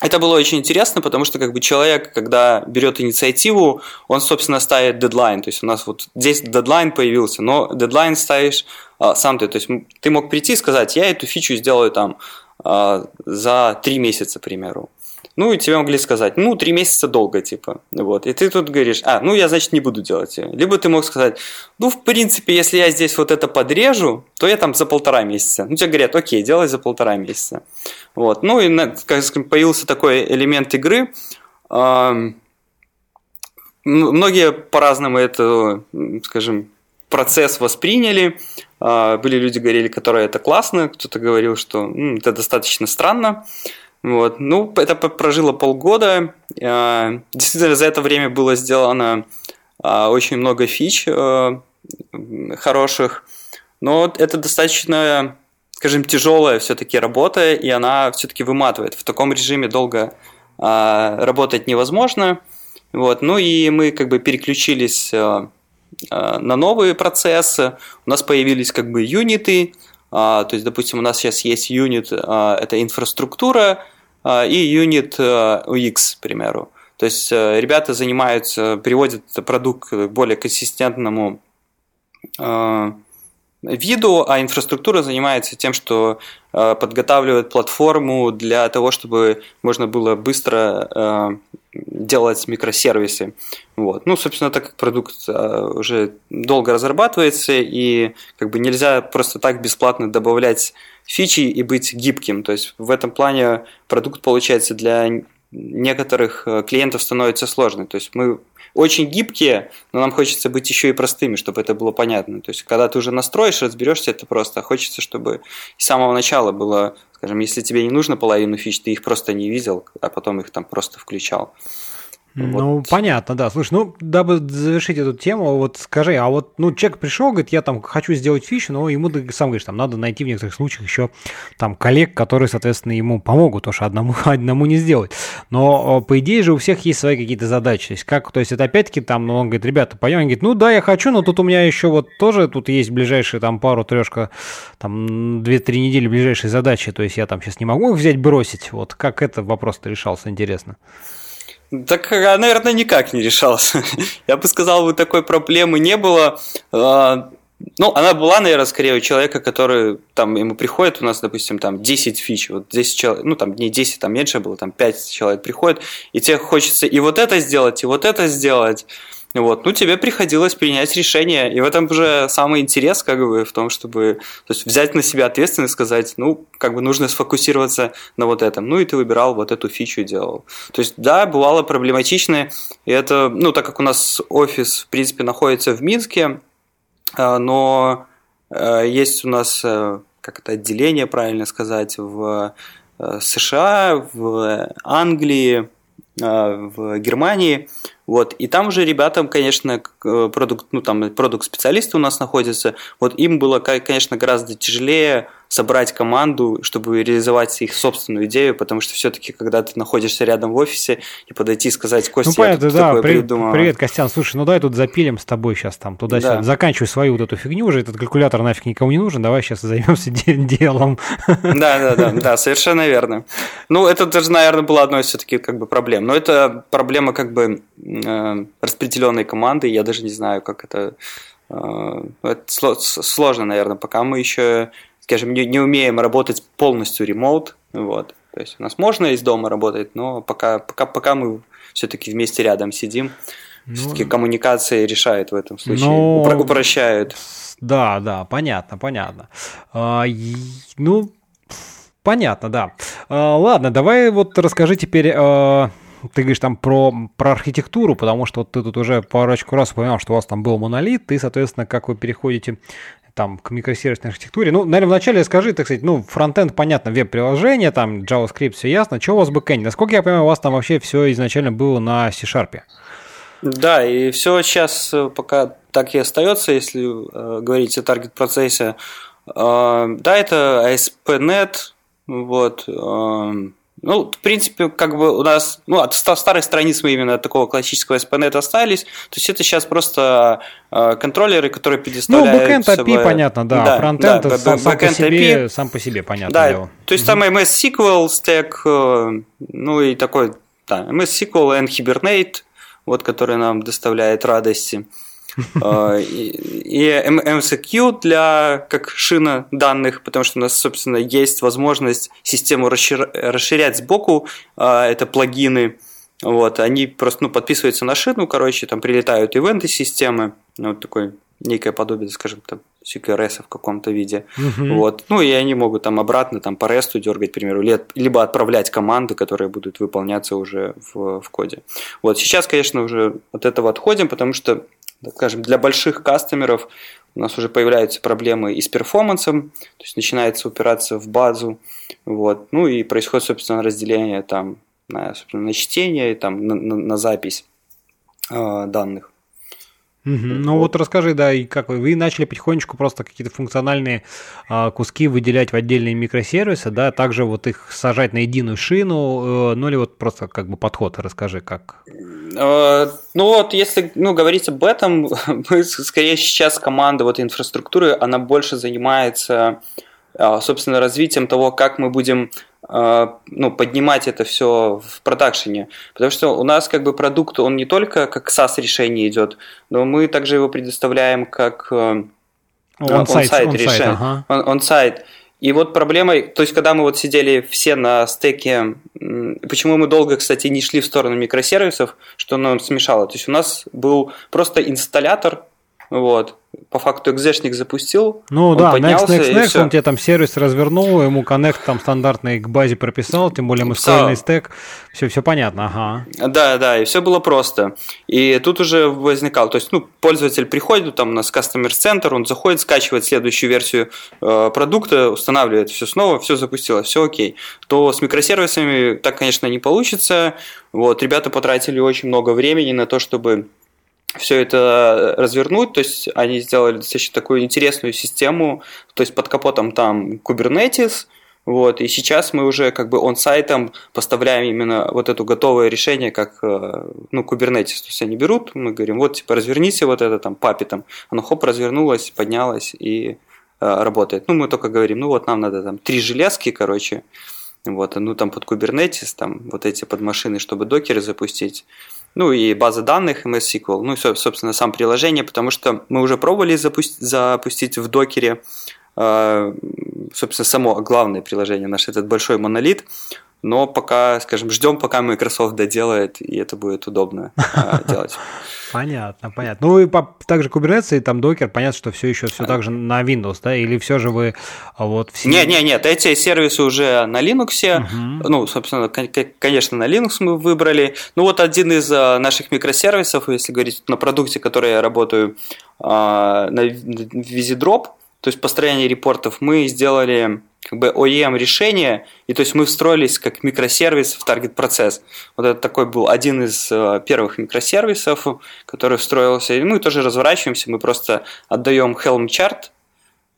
это было очень интересно, потому что как бы человек, когда берет инициативу, он, собственно, ставит дедлайн. То есть у нас вот здесь дедлайн появился, но дедлайн ставишь а, сам ты. То есть ты мог прийти и сказать, я эту фичу сделаю там а, за три месяца, к примеру. Ну, и тебе могли сказать, ну, три месяца долго, типа, вот. И ты тут говоришь, а, ну, я, значит, не буду делать. Либо ты мог сказать, ну, в принципе, если я здесь вот это подрежу, то я там за полтора месяца. Ну, тебе говорят, окей, делай за полтора месяца. Вот. Ну, и, как сказать, появился такой элемент игры. Многие по-разному это, скажем, процесс восприняли. А, были люди, говорили, которые это классно, кто-то говорил, что это достаточно странно. Вот. Ну, это прожило полгода. А, действительно, за это время было сделано а, очень много фич а, хороших, но это достаточно, скажем, тяжелая все-таки работа, и она все-таки выматывает. В таком режиме долго работать невозможно. Вот. Ну и мы как бы переключились на новые процессы. У нас появились как бы юниты, а, то есть, допустим, у нас сейчас есть юнит, а, это инфраструктура, а, и юнит UX, к примеру. То есть э, ребята занимаются, приводят продукт к более консистентному виду, а инфраструктура занимается тем, что подготавливает платформу для того, чтобы можно было быстро делать микросервисы. Вот. Ну, собственно, так как продукт а, уже долго разрабатывается, и как бы нельзя просто так бесплатно добавлять фичи и быть гибким. То есть в этом плане продукт, получается, для некоторых э, клиентов становится сложным. То есть мы очень гибкие, но нам хочется быть еще и простыми, чтобы это было понятно. То есть когда ты уже настроишь, разберешься, это просто. Хочется, чтобы с самого начала было Скажем, если тебе не нужно половину фич, ты их просто не видел, а потом их там просто включал. Ну, вот. понятно, да. Слушай, ну, дабы завершить эту тему, вот скажи, а вот, ну, человек пришел, говорит, я там хочу сделать фичу, но ему ты сам говоришь, там, надо найти в некоторых случаях еще там коллег, которые, соответственно, ему помогут, потому что одному, одному не сделать. Но, по идее же, у всех есть свои какие-то задачи. То есть, как, то есть, это опять-таки там, ну, он говорит, ребята, пойдем, он говорит, ну, да, я хочу, но тут у меня еще вот тоже, тут есть ближайшие там пару, трешка, там, две-три недели ближайшие задачи, то есть, я там сейчас не могу их взять, бросить. Вот как это вопрос-то решался, интересно. Так, а, наверное, никак не решался. Я бы сказал, бы такой проблемы не было. А, ну, она была, наверное, скорее у человека, который там ему приходит, у нас, допустим, там 10 фич, вот 10 человек, ну, там не 10, там меньше было, там 5 человек приходит, и тебе хочется и вот это сделать, и вот это сделать. Вот, ну, тебе приходилось принять решение, и в этом уже самый интерес, как бы, в том, чтобы то есть, взять на себя ответственность, сказать, ну, как бы нужно сфокусироваться на вот этом. Ну, и ты выбирал вот эту фичу и делал. То есть, да, бывало проблематично, и это, ну, так как у нас офис, в принципе, находится в Минске, а, но э, есть у нас, э, как это, отделение, правильно сказать, в э, США, в Англии, в Германии. Вот, и там уже ребятам, конечно, продукт, ну, там продукт-специалисты у нас находятся, вот им было, конечно, гораздо тяжелее собрать команду, чтобы реализовать их собственную идею, потому что все-таки, когда ты находишься рядом в офисе и подойти и сказать, Костя, ну, понятно, я тут да, такое при, придумал. Привет, Костян, слушай, ну давай тут запилим с тобой сейчас там туда-сюда, да. заканчивай свою вот эту фигню уже, этот калькулятор нафиг никому не нужен, давай сейчас займемся делом. Да, да, совершенно верно. Ну, это даже, наверное, было одной все-таки как бы проблем, но это проблема как бы э, распределенной команды, я даже не знаю, как это э, это сложно, наверное, пока мы еще скажем, не, не умеем работать полностью ремоут, вот. То есть у нас можно из дома работать, но пока, пока, пока мы все-таки вместе рядом сидим, ну, все-таки коммуникация решает в этом случае, но... Упро- упрощают. Да, да, понятно, понятно. А, ну, понятно, да. А, ладно, давай вот расскажи теперь. А, ты говоришь там про, про архитектуру, потому что вот ты тут уже парочку раз упоминал, что у вас там был монолит, и, соответственно, как вы переходите там, к микросервисной архитектуре. Ну, наверное, вначале скажи, так сказать, ну, фронтенд, понятно, веб-приложение, там, JavaScript, все ясно. Что у вас в бэкэнде? Насколько я понимаю, у вас там вообще все изначально было на C-Sharp. Да, и все сейчас э, пока так и остается, если э, говорить о таргет-процессе. Э, да, это ASP.NET, вот, э, ну, в принципе, как бы у нас, ну, от старых страниц мы именно от такого классического SPNet остались. То есть это сейчас просто э, контроллеры, которые предоставляют... Ну, бэкэнд API, собой... понятно, да. да Фронтенд да, сам, сам, по себе, API. сам по себе, понятно да, дело. То есть там MS SQL стек, э, ну и такой, да, MS SQL and Hibernate, вот, который нам доставляет радости. А, и MCQ для как шина данных, потому что у нас, собственно, есть возможность систему расширять сбоку, а, это плагины, вот, они просто ну, подписываются на шину, короче, там прилетают ивенты системы, ну, вот такой некое подобие, скажем, там, CQRS в каком-то виде. Uh-huh. Вот. Ну, и они могут там обратно там, по ресту дергать, к примеру, либо отправлять команды, которые будут выполняться уже в, в коде. Вот. Сейчас, конечно, уже от этого отходим, потому что так скажем, для больших кастомеров у нас уже появляются проблемы и с перформансом, то есть начинается упираться в базу, вот, ну и происходит, собственно, разделение там на, собственно, на чтение, там, на, на, на запись э, данных. Угу. Ну вот. вот расскажи, да, и как вы, вы начали потихонечку просто какие-то функциональные а, куски выделять в отдельные микросервисы, да, также вот их сажать на единую шину, э, ну или вот просто как бы подход, расскажи, как. Э, ну вот, если ну, говорить об этом, мы скорее сейчас команда вот инфраструктуры, она больше занимается, э, собственно, развитием того, как мы будем а, ну, поднимать это все в продакшене. Потому что у нас как бы продукт, он не только как SaaS решение идет, но мы также его предоставляем как on-site on решение. Ага. On-site. И вот проблема, то есть когда мы вот сидели все на стеке, почему мы долго, кстати, не шли в сторону микросервисов, что нам смешало. То есть у нас был просто инсталлятор, вот, по факту экзешник запустил. Ну да, next, next, next, он тебе там сервис развернул, ему коннект там стандартный к базе прописал, тем более MySQL стек, все, все понятно, ага. Да, да, и все было просто. И тут уже возникал, то есть, ну, пользователь приходит, там у нас Customer Center, он заходит, скачивает следующую версию э, продукта, устанавливает все снова, все запустилось, все окей. То с микросервисами так, конечно, не получится. Вот, ребята потратили очень много времени на то, чтобы все это развернуть, то есть они сделали достаточно такую интересную систему, то есть под капотом там Kubernetes, вот, и сейчас мы уже как бы он-сайтом поставляем именно вот это готовое решение, как, э, ну, Kubernetes, то есть они берут, мы говорим, вот, типа, разверните вот это там папитом, оно хоп, развернулось, поднялось и э, работает. Ну, мы только говорим, ну, вот нам надо там три железки, короче, вот, ну, там под Kubernetes, там вот эти под машины, чтобы докеры запустить, ну и база данных MS SQL, ну и, собственно, сам приложение, потому что мы уже пробовали запустить, запустить в докере, э, собственно, само главное приложение, наш этот большой монолит, но пока, скажем, ждем, пока Microsoft доделает, и это будет удобно э, делать. Понятно, понятно. Ну и по, также Kubernetes и там Docker, понятно, что все еще все так же на Windows, да? Или все же вы а вот все... Нет, нет, нет, эти сервисы уже на Linux. Угу. Ну, собственно, конечно, на Linux мы выбрали. Ну вот один из а, наших микросервисов, если говорить на продукте, который я работаю, а, на VisiDrop, то есть построение репортов, мы сделали как бы OEM решение, и то есть мы встроились как микросервис в таргет процесс. Вот это такой был один из э, первых микросервисов, который встроился. И мы тоже разворачиваемся, мы просто отдаем Helm chart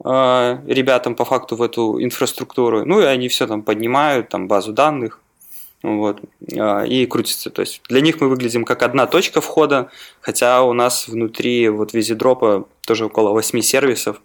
э, ребятам по факту в эту инфраструктуру, ну и они все там поднимают, там базу данных, вот, э, и крутится. То есть для них мы выглядим как одна точка входа, хотя у нас внутри вот визидропа тоже около 8 сервисов,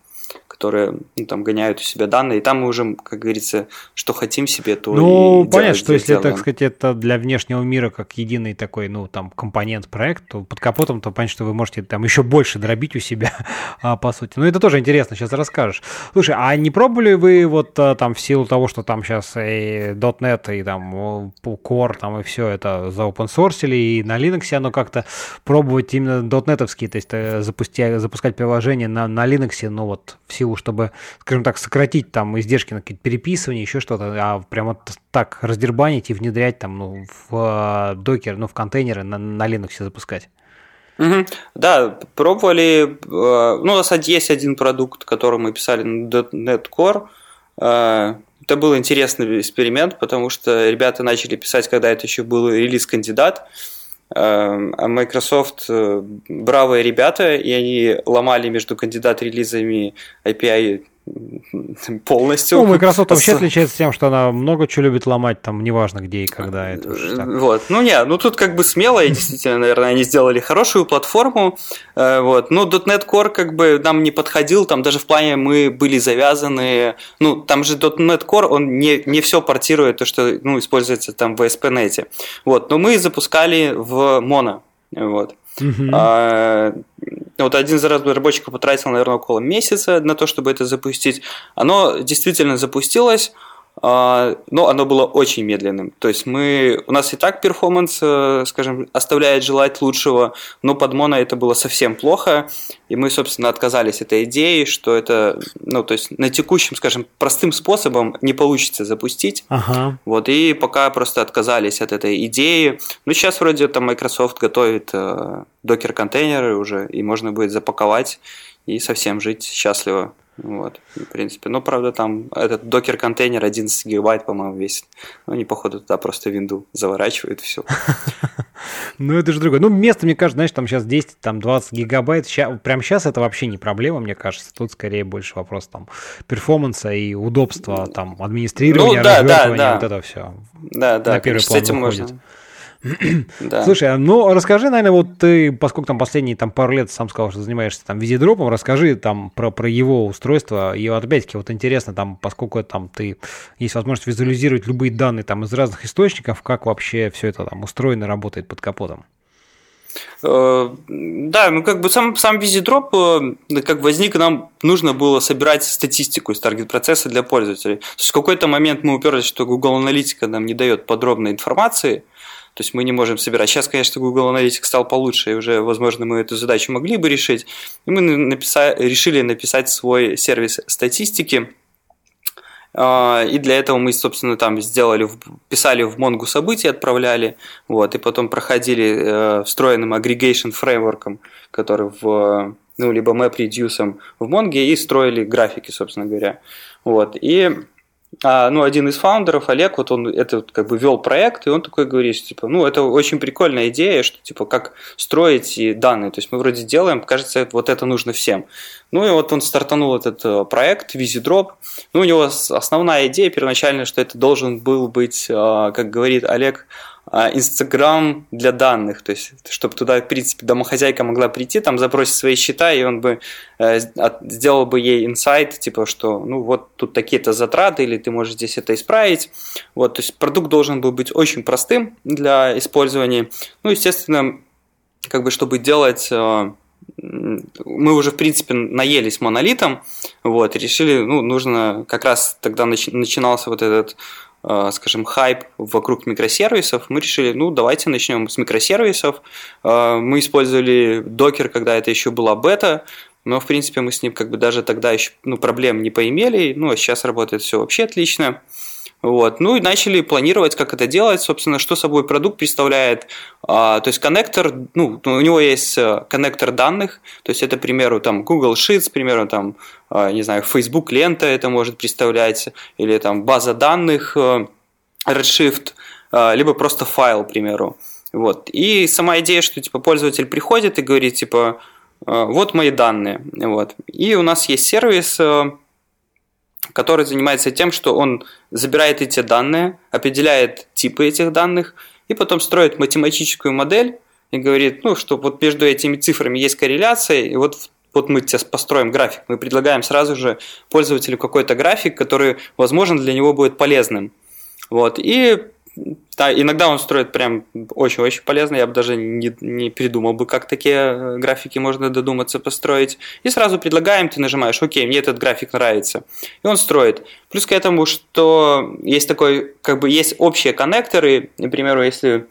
которые ну, там гоняют у себя данные, и там мы уже, как говорится, что хотим себе, то Ну, и понятно, делать, что если, делаем. так сказать, это для внешнего мира как единый такой, ну, там, компонент проект, то под капотом, то понятно, что вы можете там еще больше дробить у себя, а, по сути. Ну, это тоже интересно, сейчас расскажешь. Слушай, а не пробовали вы вот а, там в силу того, что там сейчас и .NET, и там Core, там и все это за open source и на Linux оно как-то пробовать именно .NET-овские, то есть э, запусти, запускать приложение на, на Linux, ну, вот в силу силу, чтобы, скажем так, сократить там издержки на какие-то переписывания, еще что-то, а прямо так раздербанить и внедрять там ну, в э, докер, ну, в контейнеры на, на Linux запускать. Угу. Да, пробовали. Э, ну, у нас есть один продукт, который мы писали на .NET Core. Э, это был интересный эксперимент, потому что ребята начали писать, когда это еще был релиз-кандидат. А Microsoft э, бравые ребята, и они ломали между кандидат-релизами API полностью. Ну, Microsoft вообще отличается тем, что она много чего любит ломать, там, неважно где и когда это. Вот, ну не, ну тут как бы смело, и действительно, наверное, они сделали хорошую платформу, э, вот, ну .NET Core как бы нам не подходил, там даже в плане мы были завязаны, ну, там же .NET Core, он не, не все портирует, то, что, ну, используется там в ASP.NET, вот, но мы запускали в Mono, вот. Uh-huh. А, вот один из разработчиков потратил, наверное, около месяца на то, чтобы это запустить. Оно действительно запустилось. А, но оно было очень медленным. То есть мы, у нас и так перформанс, э, скажем, оставляет желать лучшего, но под моно это было совсем плохо, и мы, собственно, отказались от этой идеи, что это, ну, то есть на текущем, скажем, простым способом не получится запустить. Ага. Вот, и пока просто отказались от этой идеи. Ну, сейчас вроде там Microsoft готовит э, докер-контейнеры уже, и можно будет запаковать и совсем жить счастливо. Вот, в принципе. Но, правда, там этот докер-контейнер 11 гигабайт, по-моему, весит. Ну, они, походу, туда просто винду заворачивают, все. Ну, это же другое. Ну, место, мне кажется, знаешь, там сейчас 10, там 20 гигабайт. Прямо сейчас это вообще не проблема, мне кажется. Тут скорее больше вопрос там перформанса и удобства, там, администрирования, ну, да, да, да. вот это все. Да, да, на первый план с этим выходит. можно. Да. Слушай, а, ну расскажи, наверное, вот ты, поскольку там последние там пару лет сам сказал, что занимаешься там визидропом, расскажи там про, про его устройство. И вот опять-таки вот интересно там, поскольку там ты есть возможность визуализировать любые данные там из разных источников, как вообще все это там устроено, работает под капотом. Э, да, ну как бы сам, сам визидроп, э, как возник, нам нужно было собирать статистику из таргет-процесса для пользователей. То есть в какой-то момент мы уперлись, что Google Аналитика нам не дает подробной информации, то есть мы не можем собирать. Сейчас, конечно, Google Analytics стал получше, и уже, возможно, мы эту задачу могли бы решить. И мы написали, решили написать свой сервис статистики. А, и для этого мы, собственно, там сделали, писали в Mongo события, отправляли, вот, и потом проходили э, встроенным aggregation фреймворком, который в ну, либо MapReduce в Mongo, и строили графики, собственно говоря. Вот. И а, ну, один из фаундеров, Олег, вот он это как бы вел проект, и он такой говорит, типа, ну, это очень прикольная идея, что, типа, как строить данные. То есть мы вроде делаем, кажется, вот это нужно всем. Ну, и вот он стартанул этот э, проект, VisiDrop. Ну, у него основная идея первоначально, что это должен был быть, а, как говорит Олег, Инстаграм для данных, то есть, чтобы туда, в принципе, домохозяйка могла прийти, там запросить свои счета, и он бы э, сделал бы ей инсайт, типа, что, ну, вот тут такие-то затраты, или ты можешь здесь это исправить. Вот, то есть, продукт должен был быть очень простым для использования. Ну, естественно, как бы, чтобы делать э, мы уже, в принципе, наелись монолитом, вот, решили, ну, нужно, как раз тогда начинался вот этот скажем, хайп вокруг микросервисов, мы решили, ну, давайте начнем с микросервисов. Э, мы использовали докер, когда это еще была бета, но, в принципе, мы с ним как бы даже тогда еще ну, проблем не поимели, ну, а сейчас работает все вообще отлично. Вот. Ну и начали планировать, как это делать, собственно, что собой продукт представляет. А, то есть коннектор, ну, у него есть э, коннектор данных, то есть это, к примеру, там Google Sheets, к примеру, там, а, не знаю, Facebook лента это может представлять, или там база данных э, Redshift, либо просто файл, к примеру. Вот. И сама идея, что типа пользователь приходит и говорит, типа, вот мои данные. Вот. И у нас есть сервис, который занимается тем, что он забирает эти данные, определяет типы этих данных и потом строит математическую модель и говорит, ну, что вот между этими цифрами есть корреляция, и вот вот мы тебе построим график, мы предлагаем сразу же пользователю какой-то график, который, возможно, для него будет полезным. Вот. И да, иногда он строит прям очень-очень полезно, я бы даже не, не придумал бы, как такие э, графики можно додуматься построить. И сразу предлагаем, ты нажимаешь, окей, мне этот график нравится. И он строит. Плюс к этому, что есть такой, как бы есть общие коннекторы, например, если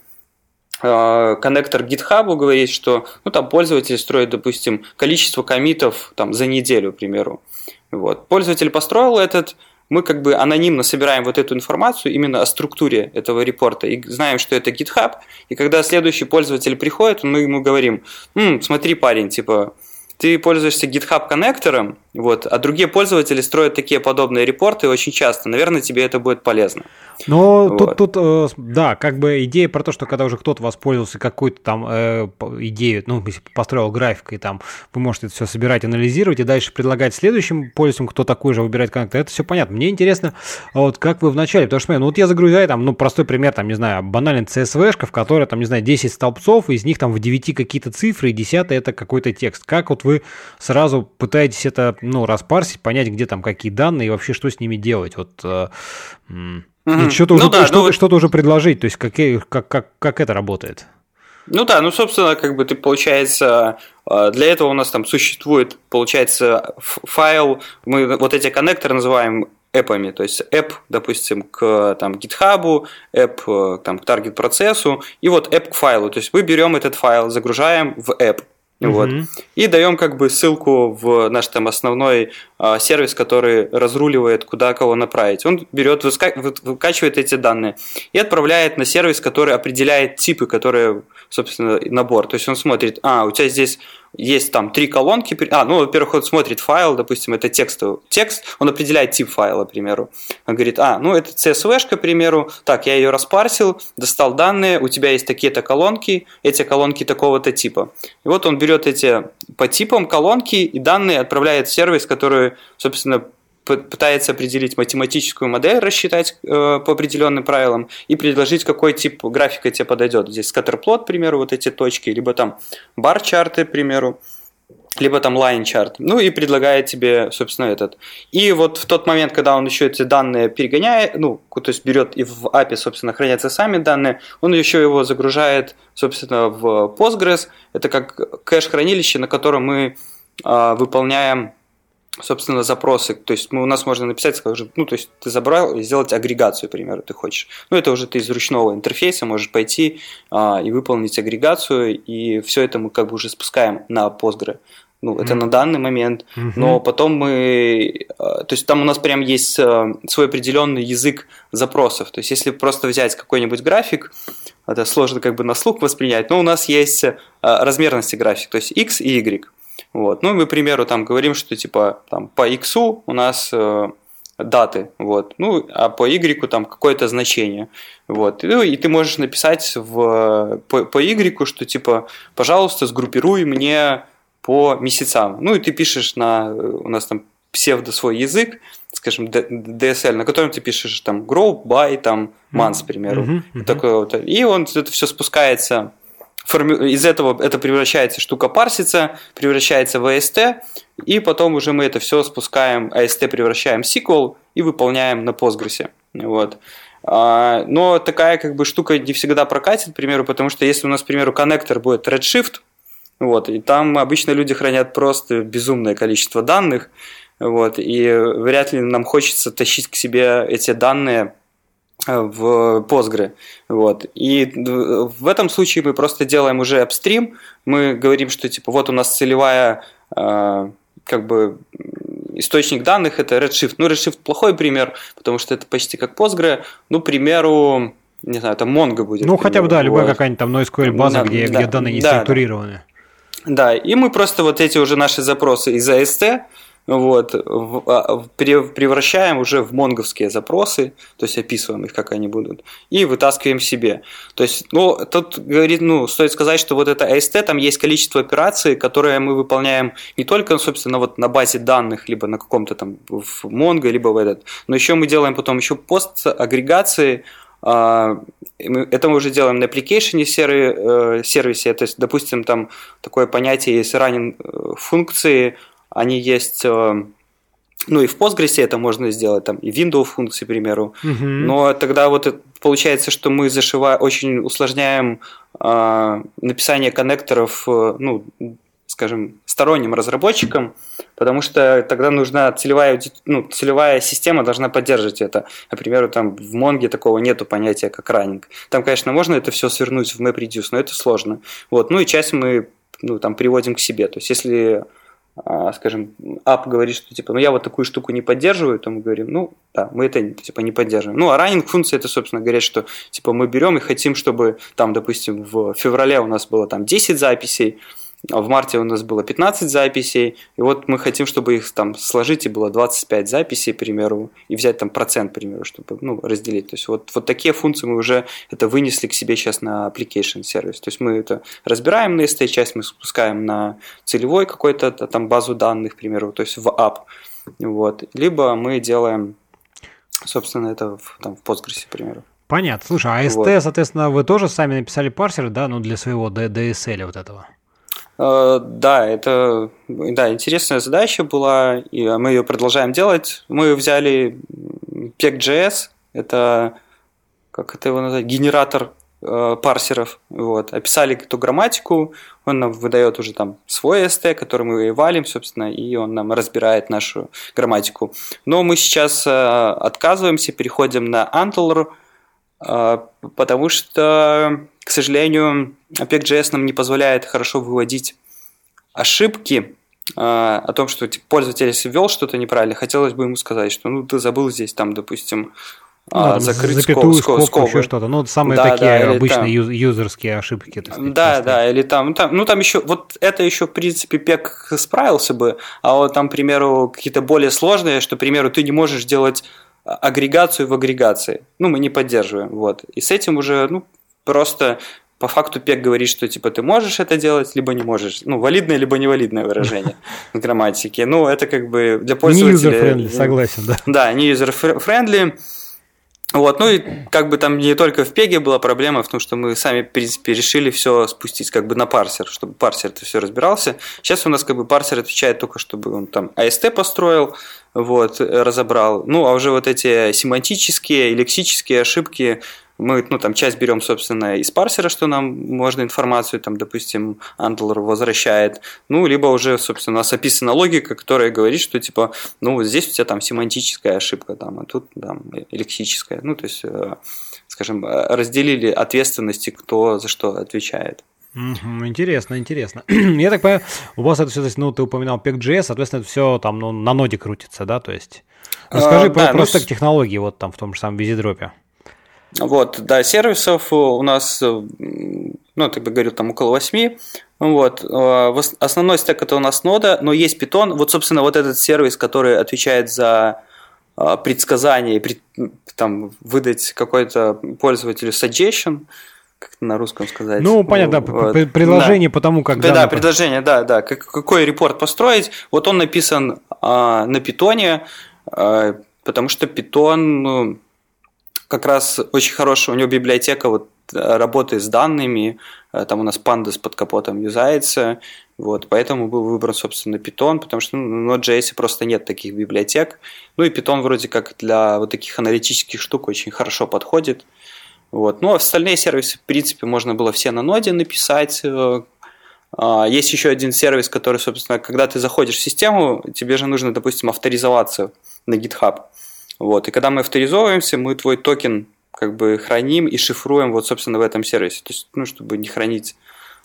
э, коннектор GitHub говорит, что ну, там пользователь строит, допустим, количество комитов там, за неделю, к примеру. Вот. Пользователь построил этот мы как бы анонимно собираем вот эту информацию именно о структуре этого репорта и знаем, что это GitHub, и когда следующий пользователь приходит, мы ему говорим, М, смотри, парень, типа, ты пользуешься GitHub коннектором, вот, а другие пользователи строят такие подобные репорты очень часто. Наверное, тебе это будет полезно. Но вот. тут, тут, э, да, как бы идея про то, что когда уже кто-то воспользовался какой-то там э, идеей, ну, построил график, и там вы можете это все собирать, анализировать, и дальше предлагать следующим пользователям, кто такой же выбирает коннектор, это все понятно. Мне интересно, вот как вы вначале, потому что, ну, вот я загружаю там, ну, простой пример, там, не знаю, банальный CSV-шка, в которой, там, не знаю, 10 столбцов, из них там в 9 какие-то цифры, и 10 это какой-то текст. Как вот вы сразу пытаетесь это ну, распарсить, понять, где там какие данные и вообще что с ними делать. Вот э, угу. что-то, ну, уже, да, что, ну, что-то уже предложить, то есть какие, как, как, как это работает? Ну да, ну собственно, как бы ты получается, э, для этого у нас там существует, получается, файл, мы вот эти коннекторы называем эпами, то есть app, допустим, к там, GitHub, app э, там, к target процессу, и вот app к файлу. То есть мы берем этот файл, загружаем в app. Вот. И даем как бы ссылку в наш там основной сервис, который разруливает, куда кого направить. Он берет, выкачивает эти данные и отправляет на сервис, который определяет типы, которые, собственно, набор. То есть он смотрит, а, у тебя здесь есть там три колонки. А, ну, во-первых, он смотрит файл, допустим, это текстовый текст, он определяет тип файла, к примеру. Он говорит, а, ну, это CSV, к примеру, так, я ее распарсил, достал данные, у тебя есть такие-то колонки, эти колонки такого-то типа. И вот он берет эти по типам колонки и данные отправляет в сервис, который, собственно, пытается определить математическую модель, рассчитать э, по определенным правилам и предложить, какой тип графика тебе подойдет. Здесь скаттерплот, к примеру, вот эти точки, либо там бар-чарты, к примеру, либо там line чарт, ну и предлагает тебе, собственно, этот. И вот в тот момент, когда он еще эти данные перегоняет, ну, то есть берет и в API, собственно, хранятся сами данные, он еще его загружает, собственно, в Postgres. Это как кэш-хранилище, на котором мы э, выполняем собственно, запросы. То есть мы, у нас можно написать, скажем, ну, то есть ты забрал и сделать агрегацию, к примеру, ты хочешь. Ну, это уже ты из ручного интерфейса можешь пойти а, и выполнить агрегацию, и все это мы как бы уже спускаем на Postgre. Ну, это mm-hmm. на данный момент. Mm-hmm. Но потом мы... А, то есть там у нас прям есть а, свой определенный язык запросов. То есть если просто взять какой-нибудь график, это сложно как бы на слух воспринять, но у нас есть а, размерности график, то есть x и y. Вот. Ну, мы, к примеру, там говорим, что типа там, по x у нас э, даты, вот. ну, а по y там какое-то значение. Вот. И, ну, и ты можешь написать в, по, по y, что типа, пожалуйста, сгруппируй мне по месяцам. Ну, и ты пишешь на, у нас там псевдо свой язык, скажем, DSL, на котором ты пишешь там grow, by, там months, к примеру. Mm-hmm. Mm-hmm. Такое вот. И он это все спускается из этого это превращается, штука парсится, превращается в AST, и потом уже мы это все спускаем, AST превращаем в SQL и выполняем на Postgres. Вот. А, но такая как бы штука не всегда прокатит, к примеру, потому что если у нас, к примеру, коннектор будет Redshift, вот, и там обычно люди хранят просто безумное количество данных, вот, и вряд ли нам хочется тащить к себе эти данные в Postgre. Вот. И в этом случае мы просто делаем уже апстрим, мы говорим, что типа вот у нас целевая э, как бы источник данных это Redshift. Ну, Redshift плохой пример, потому что это почти как Postgre. Ну, к примеру, не знаю, это Mongo будет. Ну, хотя бы, да, любая какая-нибудь там NoSQL база, да, где, да, где данные не да, структурированы. Да, и мы просто вот эти уже наши запросы из AST вот, а, превращаем уже в монговские запросы, то есть описываем их, как они будут, и вытаскиваем себе. То есть, ну, тут говорит, ну, стоит сказать, что вот это AST, там есть количество операций, которые мы выполняем не только, собственно, вот на базе данных, либо на каком-то там в Mongo, либо в этот, но еще мы делаем потом еще пост агрегации, а, это мы уже делаем на application э, сервисе, то есть, допустим, там такое понятие есть running э, функции, они есть э, ну и в Postgres это можно сделать, там и window функции, к примеру. Угу. Но тогда вот получается, что мы зашиваем, очень усложняем э, написание коннекторов, э, ну, скажем, сторонним разработчикам, потому что тогда нужна целевая, ну, целевая система должна поддерживать это. Например, там в Монге такого нету понятия, как раннинг. Там, конечно, можно это все свернуть в MapReduce, но это сложно. Вот. Ну и часть мы ну, там, приводим к себе. То есть, если скажем, ап говорит, что типа, ну я вот такую штуку не поддерживаю, то мы говорим, ну да, мы это типа не поддерживаем. Ну а раннинг функция это, собственно, говорит, что типа мы берем и хотим, чтобы там, допустим, в феврале у нас было там 10 записей, а в марте у нас было 15 записей, и вот мы хотим, чтобы их там сложить, и было 25 записей, к примеру, и взять там процент, к примеру, чтобы ну, разделить. То есть вот, вот такие функции мы уже это вынесли к себе сейчас на application сервис. То есть мы это разбираем на ST, часть мы спускаем на целевой какой-то там базу данных, к примеру, то есть в app. Вот. Либо мы делаем, собственно, это в, там, в Postgres, к примеру. Понятно. Слушай, а ST, вот. соответственно, вы тоже сами написали парсер, да, ну для своего DSL вот этого? Э, да, это да, интересная задача была, и мы ее продолжаем делать. Мы взяли PEC.js, это, как это его назвать, генератор э, парсеров, вот, описали эту грамматику, он нам выдает уже там свой ST, который мы валим, собственно, и он нам разбирает нашу грамматику. Но мы сейчас э, отказываемся, переходим на Antler, потому что к сожалению, OPEC.js нам не позволяет хорошо выводить ошибки а, о том, что типа, пользователь если ввел что-то неправильно, хотелось бы ему сказать, что ну ты забыл здесь там, допустим, ну, закрыть запятую, скоб, скобку, скобку, еще что-то. Ну, самые да, такие да, обычные там, юзерские ошибки. Так сказать, да, просто. да, или там, ну, там, ну там еще, вот это еще, в принципе, пек справился бы, а вот там, к примеру, какие-то более сложные, что, к примеру, ты не можешь делать агрегацию в агрегации. Ну, мы не поддерживаем, вот. И с этим уже, ну, Просто по факту ПЕК говорит, что типа ты можешь это делать, либо не можешь. Ну, валидное, либо невалидное выражение в грамматике. Ну, это как бы для пользователя... Не user-friendly, согласен, да. Да, не user-friendly. Вот, ну и как бы там не только в Пеге была проблема в том, что мы сами, в принципе, решили все спустить как бы на парсер, чтобы парсер это все разбирался. Сейчас у нас как бы парсер отвечает только, чтобы он там AST построил, вот, разобрал. Ну, а уже вот эти семантические и лексические ошибки мы, ну, там, часть берем, собственно, из парсера, что нам можно информацию, там, допустим, Antler возвращает, ну, либо уже, собственно, у нас описана логика, которая говорит, что, типа, ну, вот здесь у тебя там семантическая ошибка, там, а тут, там, лексическая, ну, то есть, э, скажем, разделили ответственности, кто за что отвечает. Интересно, интересно. Я так понимаю, у вас это все, ну, ты упоминал PEG.js, соответственно, это все там ну, на ноде крутится, да, то есть... Расскажи а, про, да, просто ну, технологии вот там в том же самом визидропе. Вот, да, сервисов у нас, ну, ты бы говорил, там около 8. Вот. Э, основной стек это у нас нода, но есть Python. Вот, собственно, вот этот сервис, который отвечает за э, предсказание, там, выдать какой-то пользователю suggestion, как на русском сказать. Ну, понятно, вот. предложение да. по тому, как... Да, да, предложение, да, да. Какой репорт построить. Вот он написан а, на питоне, потому что питон, ну, как раз очень хорошая у него библиотека вот э, работы с данными, э, там у нас pandas под капотом юзается, вот, поэтому был выбран, собственно, Python, потому что ну, на Node.js просто нет таких библиотек. Ну и Python вроде как для вот таких аналитических штук очень хорошо подходит. Вот. Ну, а остальные сервисы, в принципе, можно было все на ноде написать. Э, а, есть еще один сервис, который, собственно, когда ты заходишь в систему, тебе же нужно, допустим, авторизоваться на GitHub. Вот. И когда мы авторизовываемся, мы твой токен как бы храним и шифруем вот, собственно, в этом сервисе. То есть, ну, чтобы не хранить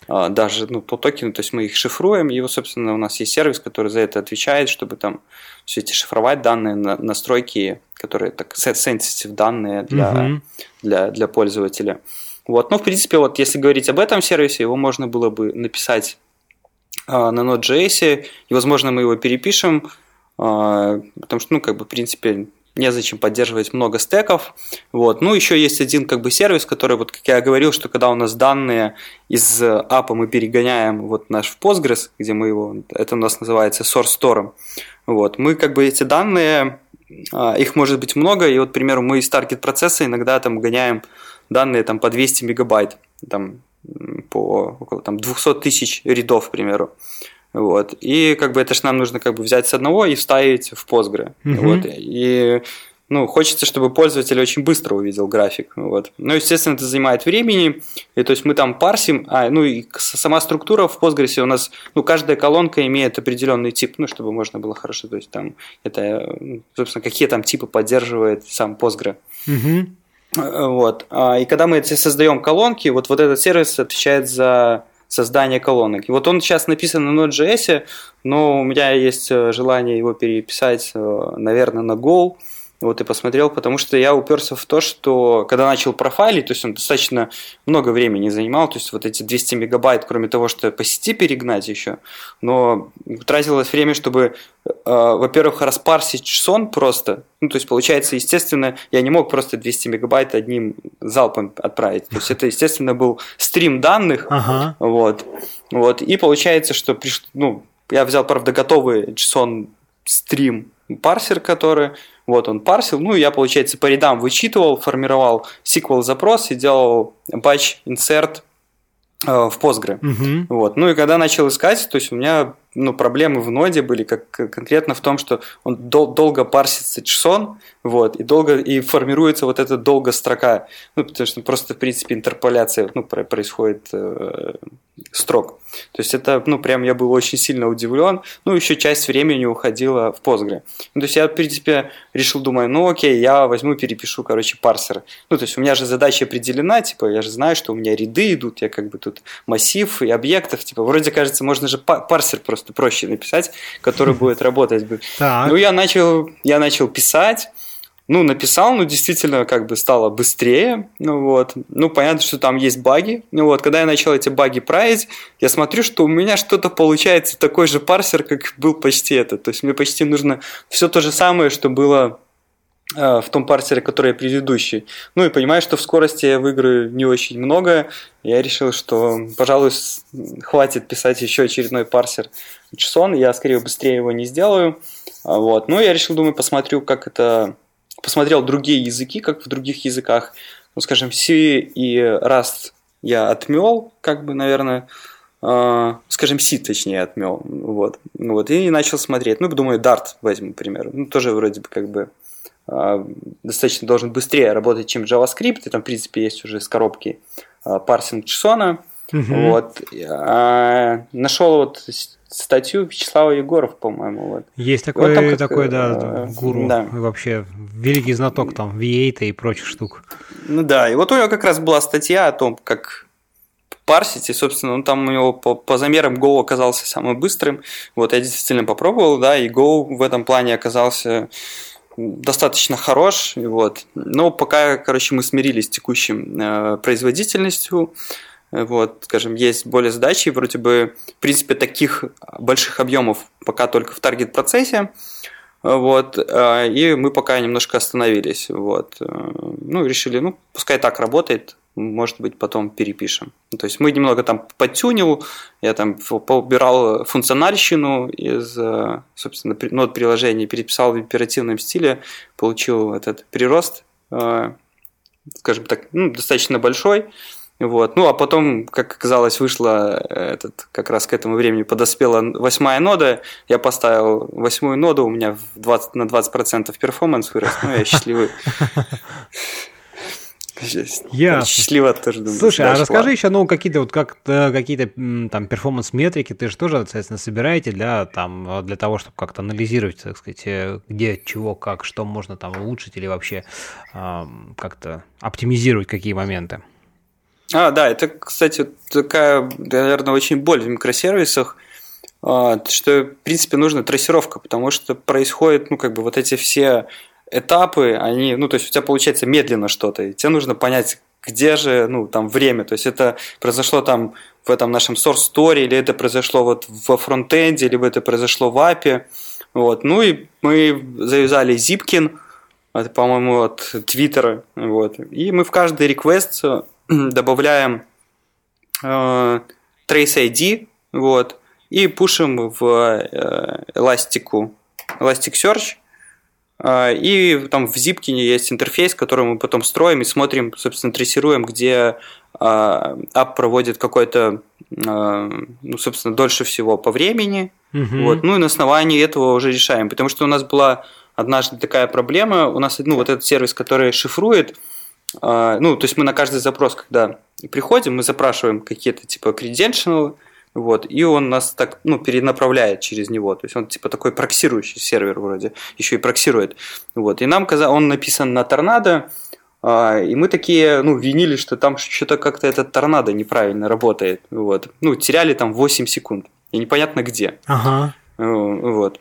а, даже ну, по токену, то есть мы их шифруем, и, собственно, у нас есть сервис, который за это отвечает, чтобы там все эти шифровать данные, настройки, которые так sensitive данные для, uh-huh. для, для пользователя. Вот. Но, в принципе, вот если говорить об этом сервисе, его можно было бы написать э, на Node.js, и, возможно, мы его перепишем, э, потому что, ну, как бы, в принципе, незачем поддерживать много стеков. Вот. Ну, еще есть один как бы сервис, который, вот как я говорил, что когда у нас данные из апа мы перегоняем вот наш в Postgres, где мы его, это у нас называется source store, вот, мы как бы эти данные, а, их может быть много, и вот, к примеру, мы из таргет процесса иногда там гоняем данные там по 200 мегабайт, там по около там, 200 тысяч рядов, к примеру. Вот. И как бы это же нам нужно как бы взять с одного и вставить в Postgre. Угу. Вот. И ну, хочется, чтобы пользователь очень быстро увидел график. Вот. Ну, естественно, это занимает времени. И то есть мы там парсим, а, ну и сама структура в Postgres у нас, ну, каждая колонка имеет определенный тип, ну, чтобы можно было хорошо, то есть там это, собственно, какие там типы поддерживает сам Postgre. Угу. Вот. А, и когда мы создаем колонки, вот, вот этот сервис отвечает за создание колонок. И вот он сейчас написан на Node.js, но у меня есть э, желание его переписать, э, наверное, на Go. Вот и посмотрел, потому что я уперся в то, что когда начал профайлить, то есть он достаточно много времени занимал, то есть вот эти 200 мегабайт, кроме того, что по сети перегнать еще, но тратилось время, чтобы, э, во-первых, распарсить сон просто, ну то есть получается, естественно, я не мог просто 200 мегабайт одним залпом отправить, то есть это, естественно, был стрим данных, ага. вот, вот, и получается, что, приш... ну, я взял, правда, готовый JSON стрим парсер, который вот он парсил, ну, я, получается, по рядам вычитывал, формировал SQL запрос и делал batch insert э, в Postgre. Угу. Вот. Ну и когда начал искать, то есть у меня ну, проблемы в ноде были как конкретно в том, что он дол- долго парсится JSON, вот, и долго и формируется вот эта долго строка, ну, потому что просто, в принципе, интерполяция ну, происходит э, строк. То есть это, ну, прям я был очень сильно удивлен. Ну, еще часть времени уходила в Postgre. Ну, то есть я, в принципе, решил, думаю, ну, окей, я возьму, перепишу, короче, парсер. Ну, то есть у меня же задача определена, типа, я же знаю, что у меня ряды идут, я как бы тут массив и объектов, типа, вроде кажется, можно же парсер просто проще написать, который будет работать. Ну, я начал, я начал писать, ну, написал, ну, действительно, как бы стало быстрее, ну, вот. Ну, понятно, что там есть баги, ну, вот. Когда я начал эти баги править, я смотрю, что у меня что-то получается такой же парсер, как был почти этот. То есть мне почти нужно все то же самое, что было в том парсере, который предыдущий. Ну и понимаю, что в скорости я выиграю не очень много. Я решил, что, пожалуй, хватит писать еще очередной парсер JSON. Я скорее быстрее его не сделаю. А, вот. Ну, я решил, думаю, посмотрю, как это посмотрел другие языки, как в других языках. Ну, скажем, C и Rust я отмел, как бы, наверное, э, скажем, C, точнее, отмел. Вот. Ну, вот. И начал смотреть. Ну, думаю, Dart возьму, например. Ну, тоже вроде бы как бы э, достаточно должен быстрее работать, чем JavaScript. И там, в принципе, есть уже с коробки э, парсинг JSON. Угу. Вот. А, нашел вот статью Вячеслава Егоров, по-моему. Вот. Есть такой, вот там как, такой да, э, гуру, да. вообще великий знаток там V8 и прочих штук. Ну да, и вот у него как раз была статья о том, как парсить, и, собственно, он там у него по, по замерам Go оказался самым быстрым. Вот я действительно попробовал, да, и Go в этом плане оказался достаточно хорош, вот. Но пока, короче, мы смирились с текущим э, производительностью, вот, скажем, есть более задачи, вроде бы, в принципе, таких больших объемов пока только в таргет-процессе, вот, э, и мы пока немножко остановились, вот, э, ну, решили, ну, пускай так работает, может быть, потом перепишем. То есть мы немного там подтюнил, я там поубирал функциональщину из, э, собственно, нод приложения, переписал в императивном стиле, получил этот прирост, скажем так, ну, достаточно большой, вот. Ну, а потом, как оказалось, вышла э, этот, как раз к этому времени подоспела восьмая нода. Я поставил восьмую ноду, у меня 20, на 20% performance вырос. Ну, я счастливый. Я счастливо тоже думаю. Слушай, а расскажи еще, ну, какие-то вот как какие-то там performance-метрики, ты же тоже, соответственно, собираете для, там, для того, чтобы как-то анализировать, так сказать, э, где, чего, как, что можно там улучшить или вообще как-то оптимизировать какие моменты. А, да, это, кстати, такая, наверное, очень боль в микросервисах, а, что, в принципе, нужна трассировка, потому что происходит, ну, как бы вот эти все этапы, они, ну, то есть у тебя получается медленно что-то, и тебе нужно понять, где же, ну, там, время, то есть это произошло там в этом нашем source story, или это произошло вот во фронтенде, либо это произошло в API, вот, ну, и мы завязали Zipkin, это, по-моему, от Твиттера, вот, и мы в каждый реквест добавляем э, Trace ID, вот, и пушим в э, Elastic, Elasticsearch, э, и там в Zipkin есть интерфейс, который мы потом строим и смотрим, собственно, трассируем, где ап проводит какой-то, ну, собственно, дольше всего по времени. Угу. Вот. Ну и на основании этого уже решаем. Потому что у нас была однажды такая проблема. У нас ну, вот этот сервис, который шифрует, ну, то есть мы на каждый запрос, когда приходим, мы запрашиваем какие-то типа credential, вот, и он нас так, ну, перенаправляет через него, то есть он типа такой проксирующий сервер вроде, еще и проксирует, вот, и нам казалось, он написан на торнадо, и мы такие, ну, винили, что там что-то как-то этот торнадо неправильно работает, вот, ну, теряли там 8 секунд, и непонятно где, ага. вот,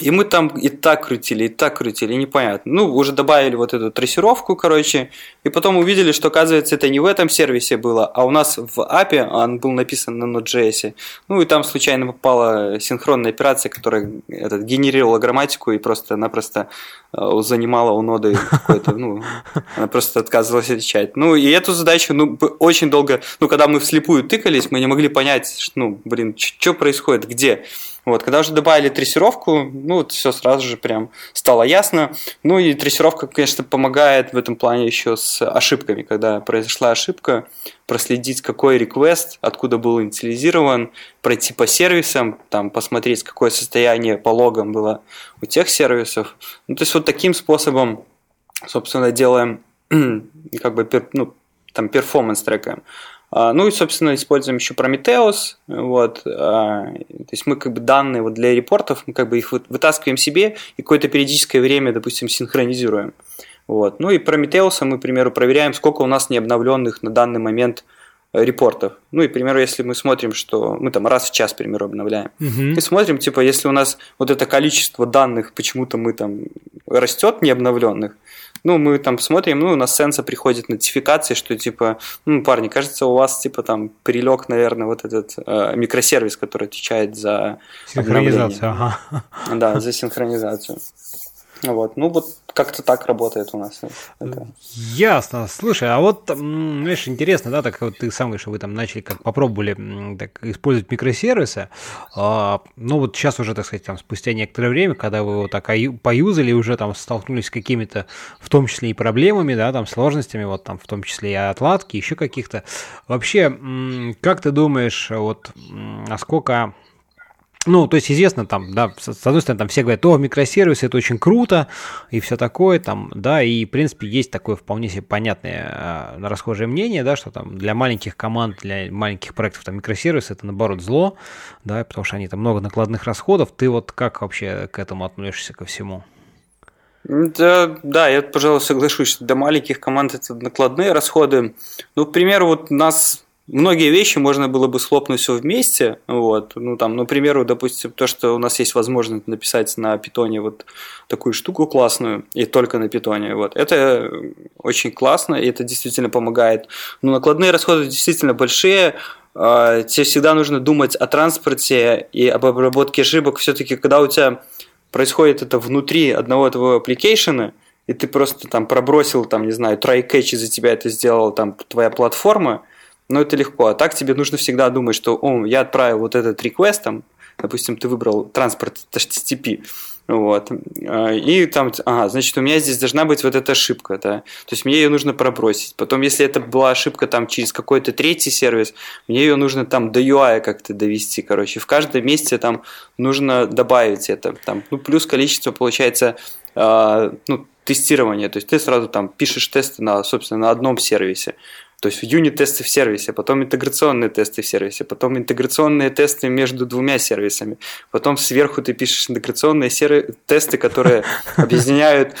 и мы там и так крутили, и так крутили, непонятно. Ну, уже добавили вот эту трассировку, короче, и потом увидели, что, оказывается, это не в этом сервисе было, а у нас в API он был написан на Node.js. Ну, и там случайно попала синхронная операция, которая этот, генерировала грамматику и просто-напросто э, занимала у ноды какой-то, ну, она просто отказывалась отвечать. Ну, и эту задачу, ну, очень долго, ну, когда мы вслепую тыкались, мы не могли понять, ну, блин, что происходит, где. Вот, когда уже добавили трассировку, ну, вот все сразу же прям стало ясно. Ну и трассировка, конечно, помогает в этом плане еще с ошибками. Когда произошла ошибка, проследить, какой реквест, откуда был инициализирован, пройти по сервисам, там, посмотреть, какое состояние по логам было у тех сервисов. Ну, то есть вот таким способом, собственно, делаем как бы ну, там перформанс трекаем. А, ну и, собственно, используем еще Prometheus. Вот. А, то есть мы как бы данные вот для репортов, мы как бы их вытаскиваем себе и какое-то периодическое время, допустим, синхронизируем. Вот. Ну и Prometheus мы, к примеру, проверяем, сколько у нас необновленных на данный момент репортов. Ну и, к примеру, если мы смотрим, что мы там раз в час, к примеру, обновляем, uh-huh. и смотрим, типа, если у нас вот это количество данных почему-то мы там растет необновленных, ну, мы там смотрим, ну, у нас сенса приходит нотификация, что типа, ну, парни, кажется, у вас типа там прилег, наверное, вот этот э, микросервис, который отвечает за синхронизацию. Ага. Да, за синхронизацию. Вот, ну вот как-то так работает у нас. Это. Ясно. Слушай, а вот, знаешь, интересно, да, так вот ты сам говоришь, вы там начали, как попробовали так, использовать микросервисы, а, ну вот сейчас уже, так сказать, там, спустя некоторое время, когда вы его так поюзали, уже там столкнулись с какими-то, в том числе и проблемами, да, там, сложностями, вот там, в том числе и отладки, еще каких-то. Вообще, как ты думаешь, вот, насколько ну, то есть известно там, да, с одной стороны, там все говорят, о, микросервисы это очень круто и все такое, там, да, и, в принципе, есть такое вполне себе понятное э, расхожее мнение, да, что там для маленьких команд, для маленьких проектов там микросервисы это, наоборот, зло, да, потому что они там много накладных расходов. Ты вот как вообще к этому относишься ко всему? Да, да, я, пожалуй, соглашусь, что для маленьких команд это накладные расходы. Ну, к примеру, вот у нас многие вещи можно было бы слопнуть все вместе. Вот. Ну, там, например, допустим, то, что у нас есть возможность написать на питоне вот такую штуку классную, и только на питоне. Вот. Это очень классно, и это действительно помогает. Но накладные расходы действительно большие. А, тебе всегда нужно думать о транспорте и об обработке ошибок. Все-таки, когда у тебя происходит это внутри одного твоего application а, и ты просто там пробросил, там, не знаю, try catch, и за тебя это сделала там твоя платформа, но это легко. А так тебе нужно всегда думать, что о, я отправил вот этот request, там, допустим, ты выбрал транспорт HTTP, вот. А, и там, ага, значит, у меня здесь должна быть вот эта ошибка, да. То есть мне ее нужно пробросить. Потом, если это была ошибка там через какой-то третий сервис, мне ее нужно там до UI как-то довести, короче. В каждом месте там нужно добавить это. Там, ну, плюс количество, получается, э, ну, тестирования. То есть ты сразу там пишешь тесты на, собственно, на одном сервисе. То есть юнит-тесты в сервисе, потом интеграционные тесты в сервисе, потом интеграционные тесты между двумя сервисами, потом сверху ты пишешь интеграционные серви- тесты, которые объединяют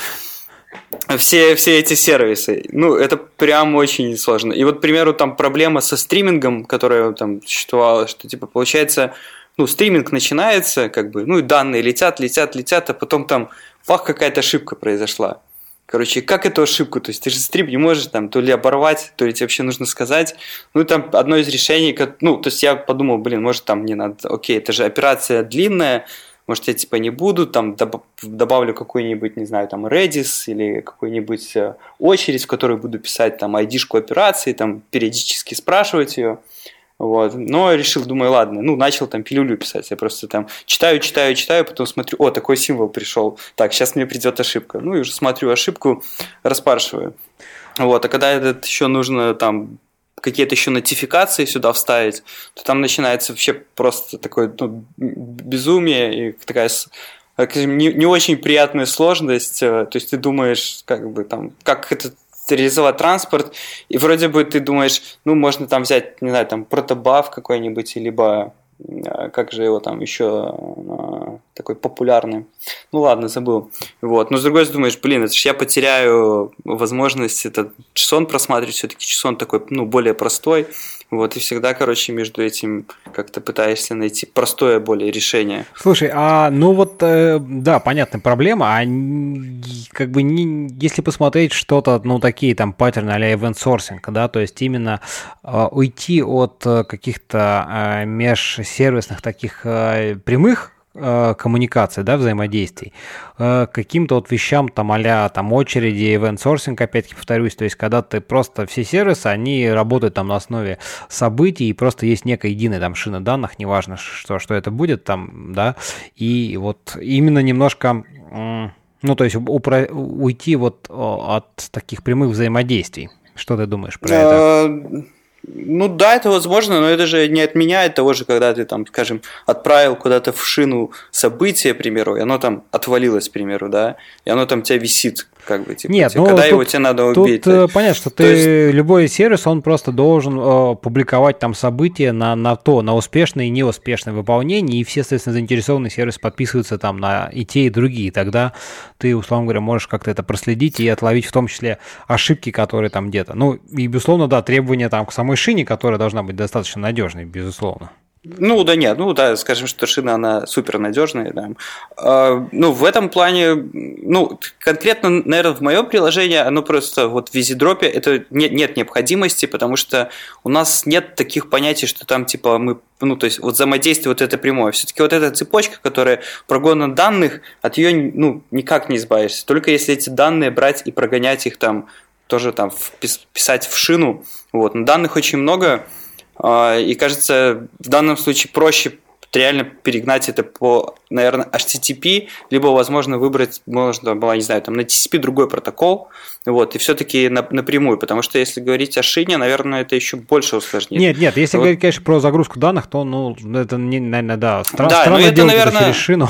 все, все эти сервисы. Ну, это прям очень сложно. И вот, к примеру, там проблема со стримингом, которая там существовала, что, типа, получается, ну, стриминг начинается, как бы, ну, и данные летят, летят, летят, а потом там, пах, какая-то ошибка произошла. Короче, как эту ошибку? То есть ты же стрим не можешь там то ли оборвать, то ли тебе вообще нужно сказать. Ну, там одно из решений, ну, то есть я подумал, блин, может там не надо, окей, это же операция длинная, может, я типа не буду, там добавлю какой-нибудь, не знаю, там Redis или какую-нибудь э, очередь, в которой буду писать там ID-шку операции, там периодически спрашивать ее. Вот. Но решил, думаю, ладно, ну, начал там пилюлю писать. Я просто там читаю, читаю, читаю, потом смотрю, о, такой символ пришел. Так, сейчас мне придет ошибка. Ну, и уже смотрю ошибку, распаршиваю. Вот, а когда этот еще нужно там какие-то еще нотификации сюда вставить, то там начинается вообще просто такое ну, безумие и такая не, не очень приятная сложность. Э, то есть ты думаешь, как бы там, как это реализовать транспорт, и вроде бы ты думаешь, ну, можно там взять, не знаю, там, протобаф какой-нибудь, либо э, как же его там еще э, такой популярный. Ну ладно, забыл. Вот. Но с другой думаешь, блин, это же я потеряю возможность этот чесон просматривать, все-таки чесон такой, ну, более простой. Вот, и всегда, короче, между этим как-то пытаешься найти простое более решение. Слушай, а ну вот, э, да, понятная проблема, а как бы не, если посмотреть что-то, ну, такие там паттерны а-ля event sourcing, да, то есть именно э, уйти от э, каких-то э, межсервисных таких э, прямых коммуникации, да, взаимодействий, э, каким-то вот вещам там а там очереди, event sourcing, опять-таки повторюсь, то есть когда ты просто все сервисы, они работают там на основе событий, и просто есть некая единая там шина данных, неважно, что, что это будет там, да, и вот именно немножко, ну, то есть упро- уйти вот от таких прямых взаимодействий. Что ты думаешь про это? Ну да, это возможно, но это же не отменяет того же, когда ты там, скажем, отправил куда-то в шину событие, к примеру, и оно там отвалилось, к примеру, да, и оно там тебя висит как бы, типа, Нет, ну, когда тут, его тебе надо убить. Тут то... понятно, что ты есть... любой сервис, он просто должен э, публиковать там события на, на то, на успешное и неуспешное выполнение, и все, соответственно, заинтересованные сервисы подписываются там на и те, и другие. Тогда ты, условно говоря, можешь как-то это проследить и отловить в том числе ошибки, которые там где-то. Ну, и, безусловно, да, требования там к самой шине, которая должна быть достаточно надежной, безусловно. Ну да нет, ну да, скажем, что шина, она супер надежная, да. А, ну в этом плане, ну конкретно, наверное, в моем приложении, оно просто вот в визидропе, это нет, нет необходимости, потому что у нас нет таких понятий, что там типа мы, ну то есть вот взаимодействие вот это прямое. Все-таки вот эта цепочка, которая прогона данных, от ее ну никак не избавишься. Только если эти данные брать и прогонять их там, тоже там писать в шину, вот. Но данных очень много, и кажется, в данном случае проще реально перегнать это по, наверное, HTTP, либо, возможно, выбрать, можно было, не знаю, там на TCP другой протокол, вот, и все-таки на, напрямую, потому что если говорить о шине, наверное, это еще больше усложнит. Нет, нет, если вот. говорить, конечно, про загрузку данных, то, ну, это, не, наверное, да, стра- да странно это, делать наверное... это через шину,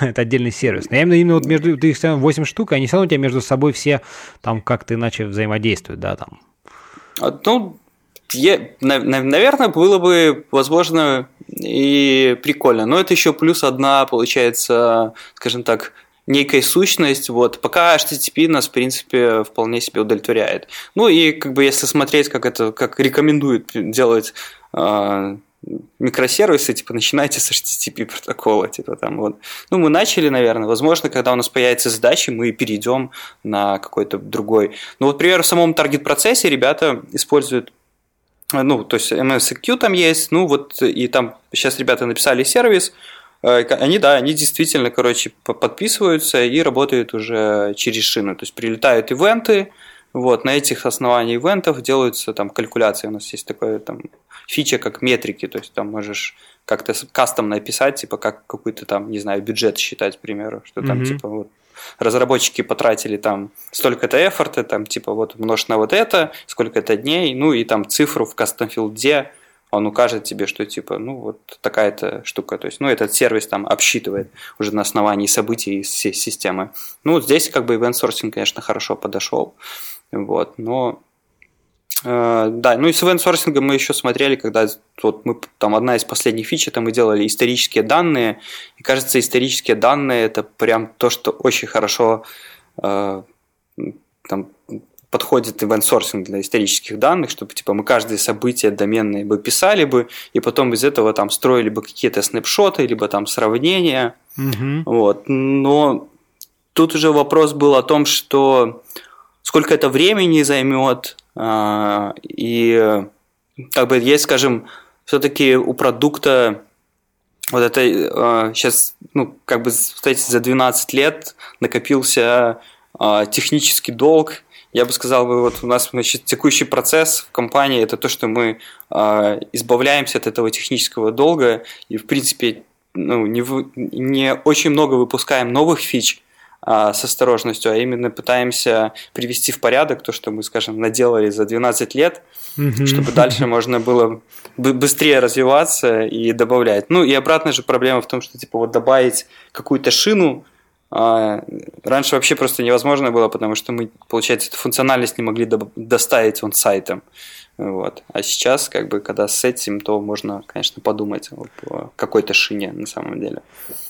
это отдельный сервис. Но именно, именно вот между, ты их 8 штук, они все равно у тебя между собой все там как-то иначе взаимодействуют, да, там. А, ну, наверное, было бы, возможно, и прикольно. Но это еще плюс одна, получается, скажем так, некая сущность, вот, пока HTTP нас, в принципе, вполне себе удовлетворяет. Ну и, как бы, если смотреть, как это, как рекомендует делать э, микросервисы, типа, начинайте с HTTP протокола, типа, там, вот. Ну, мы начали, наверное, возможно, когда у нас появятся задачи, мы перейдем на какой-то другой. Ну, вот, например, в самом таргет-процессе ребята используют ну, то есть MSQ там есть, ну вот и там сейчас ребята написали сервис, э, они, да, они действительно, короче, подписываются и работают уже через шину. То есть прилетают ивенты, вот, на этих основаниях ивентов делаются там калькуляции. У нас есть такая там фича, как метрики, то есть там можешь как-то кастомно написать, типа как какой-то там, не знаю, бюджет считать, к примеру, что там mm-hmm. типа вот разработчики потратили там столько-то эфорта, там типа вот умножь на вот это, сколько-то дней, ну и там цифру в кастом филде он укажет тебе, что типа, ну вот такая-то штука. То есть, ну, этот сервис там обсчитывает уже на основании событий из системы. Ну, здесь как бы event sourcing, конечно, хорошо подошел. Вот, но да, ну и с event мы еще смотрели, когда вот мы там одна из последних фич, это мы делали исторические данные, и кажется, исторические данные это прям то, что очень хорошо э, там подходит ивент-сорсинг для исторических данных, чтобы типа мы каждое событие доменные бы писали бы, и потом из этого там строили бы какие-то снапшоты, либо там сравнения. Угу. Вот. Но тут уже вопрос был о том, что сколько это времени займет, и как бы есть, скажем, все-таки у продукта вот это сейчас, ну, как бы, кстати, за 12 лет накопился а, технический долг, я бы сказал, вот у нас значит, текущий процесс в компании это то, что мы избавляемся от этого технического долга. И, в принципе, ну, не, не очень много выпускаем новых фич с осторожностью, а именно пытаемся привести в порядок то, что мы, скажем, наделали за 12 лет, mm-hmm. чтобы дальше можно было быстрее развиваться и добавлять. Ну и обратная же проблема в том, что типа вот добавить какую-то шину а, раньше вообще просто невозможно было, потому что мы, получается, эту функциональность не могли доставить он сайтом. Вот. А сейчас, как бы, когда с этим, то можно, конечно, подумать о какой-то шине на самом деле.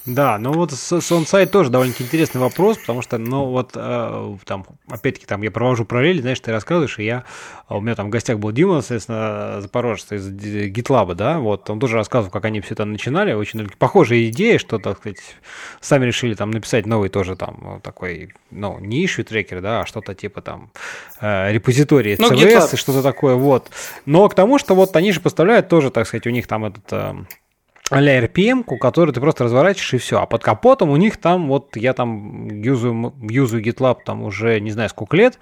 Да, ну вот с, с он-сайт тоже довольно интересный вопрос, потому что, ну вот, э, там, опять-таки, там я провожу параллели, знаешь, ты рассказываешь, и я, у меня там в гостях был Дима, соответственно, Запорожец из GitLab, да, вот, он тоже рассказывал, как они все это начинали, очень похожая идея, что, так сказать, сами решили там написать новый тоже там такой, ну, не issue трекер, да, а что-то типа там э, репозитории ну, CVS и что-то такое, вот. Но к тому, что вот они же поставляют тоже, так сказать, у них там этот э, а-ля RPM, который ты просто разворачиваешь и все. А под капотом у них там, вот я там юзаю, юзаю GitLab там уже не знаю сколько лет,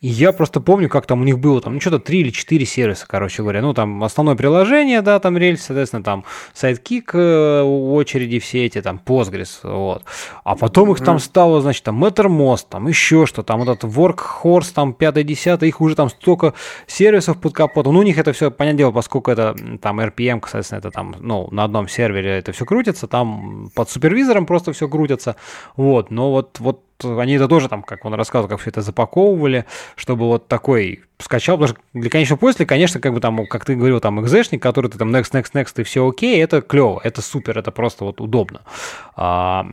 и я просто помню, как там у них было, там, ну, что-то 3 или 4 сервиса, короче говоря. Ну, там основное приложение, да, там рельс, соответственно, там Sidekick, э, очереди все эти, там, Postgres, вот. А потом их там стало, значит, там, Mattermost, там, еще что, там, вот этот Workhorse, там, 5-10, их уже там столько сервисов под капотом. Ну, у них это все, понятное дело, поскольку это, там, RPM, соответственно, это там, ну, на одном сервере это все крутится, там под супервизором просто все крутится, вот. Но вот, вот они это тоже там, как он рассказывал, как все это запаковывали, чтобы вот такой скачал, потому что для конечного пользователя, конечно, как бы там, как ты говорил, там экзешник, который ты там next, next, next, и все окей, это клево, это супер, это просто вот удобно. А,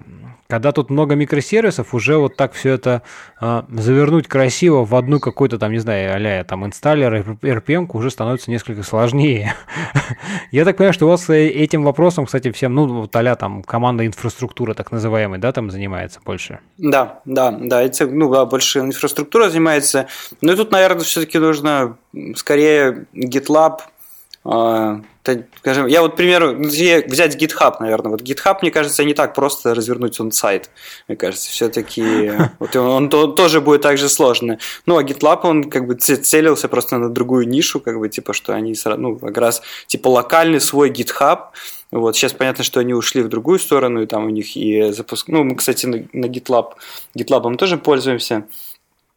когда тут много микросервисов, уже вот так все это а, завернуть красиво в одну какую-то там, не знаю, а там инсталлер, RPM уже становится несколько сложнее. Я так понимаю, что у вас э, этим вопросом, кстати, всем, ну, вот а там команда инфраструктуры так называемой, да, там занимается больше? Да, да, да, это, ну, да, больше инфраструктура занимается. Но тут, наверное, все-таки нужно скорее GitLab, а, скажем, я вот, к примеру, взять GitHub, наверное. Вот GitHub, мне кажется, не так просто развернуть он сайт. Мне кажется, все-таки вот он, он тоже будет так же сложно. Ну, а GitLab, он как бы целился просто на другую нишу, как бы, типа, что они, ну, как раз, типа, локальный свой GitHub, вот, сейчас понятно, что они ушли в другую сторону, и там у них и запуск... Ну, мы, кстати, на, на GitLab, GitLab тоже пользуемся.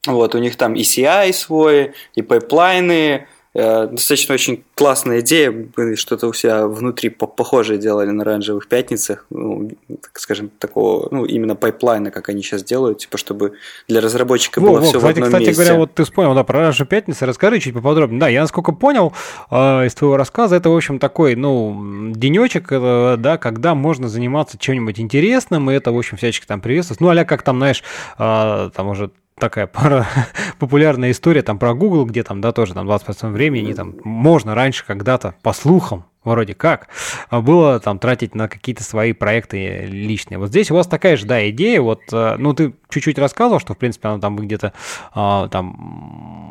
Вот, у них там CI свой, и pipeline ы, Э, достаточно очень классная идея. Мы что-то у себя внутри похожее делали на оранжевых пятницах. Ну, так скажем, такого, ну, именно pipeline а, как они сейчас делают, типа, чтобы для разработчика во, было во, все кстати, в одном кстати месте. говоря, вот ты вспомнил, да, про оранжевые пятницы. Расскажи чуть поподробнее. Да, я насколько понял э, из твоего рассказа, это, в общем, такой, ну, денечек, э, да, когда можно заниматься чем-нибудь интересным, и это, в общем, всячески там приветствуется. Ну, а как там, знаешь, э, там уже такая пара, популярная история там про Google, где там, да, тоже там 20% времени, там можно раньше когда-то, по слухам, вроде как, а было там тратить на какие-то свои проекты личные. Вот здесь у вас такая же, да, идея, вот, э, ну, ты чуть-чуть рассказывал, что, в принципе, она там где-то а, там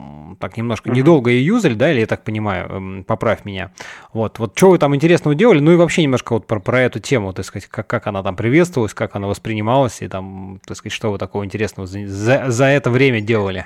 так немножко uh-huh. недолго ее юзали, да, или я так понимаю, эм, поправь меня. Вот, вот что вы там интересного делали, ну и вообще немножко вот про, про эту тему, так сказать, как, как она там приветствовалась, как она воспринималась, и там, так сказать, что вы такого интересного за, за, за это время делали?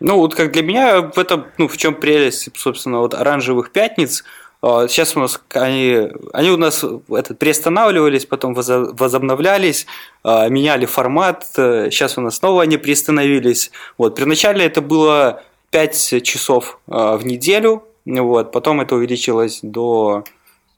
Ну, вот как для меня в этом, ну, в чем прелесть, собственно, вот оранжевых пятниц – а, сейчас у нас они, они у нас этот, приостанавливались, потом возобновлялись, а, меняли формат. Сейчас у нас снова они приостановились. Вот. Первоначально это было 5 часов а, в неделю, вот. потом это увеличилось до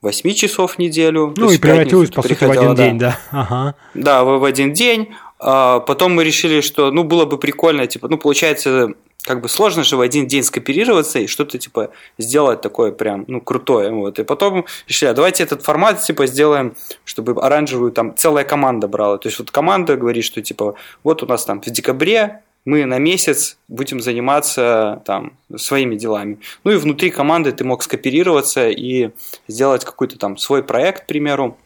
8 часов в неделю. Ну и превратилось, по сути, в один да. день, да. Ага. Да, в, в один день. Потом мы решили, что ну было бы прикольно, типа, ну получается как бы сложно же в один день скопироваться и что-то типа сделать такое прям, ну, крутое. Вот. И потом решили, а давайте этот формат типа сделаем, чтобы оранжевую там целая команда брала. То есть вот команда говорит, что типа вот у нас там в декабре мы на месяц будем заниматься там своими делами. Ну и внутри команды ты мог скооперироваться и сделать какой-то там свой проект, к примеру,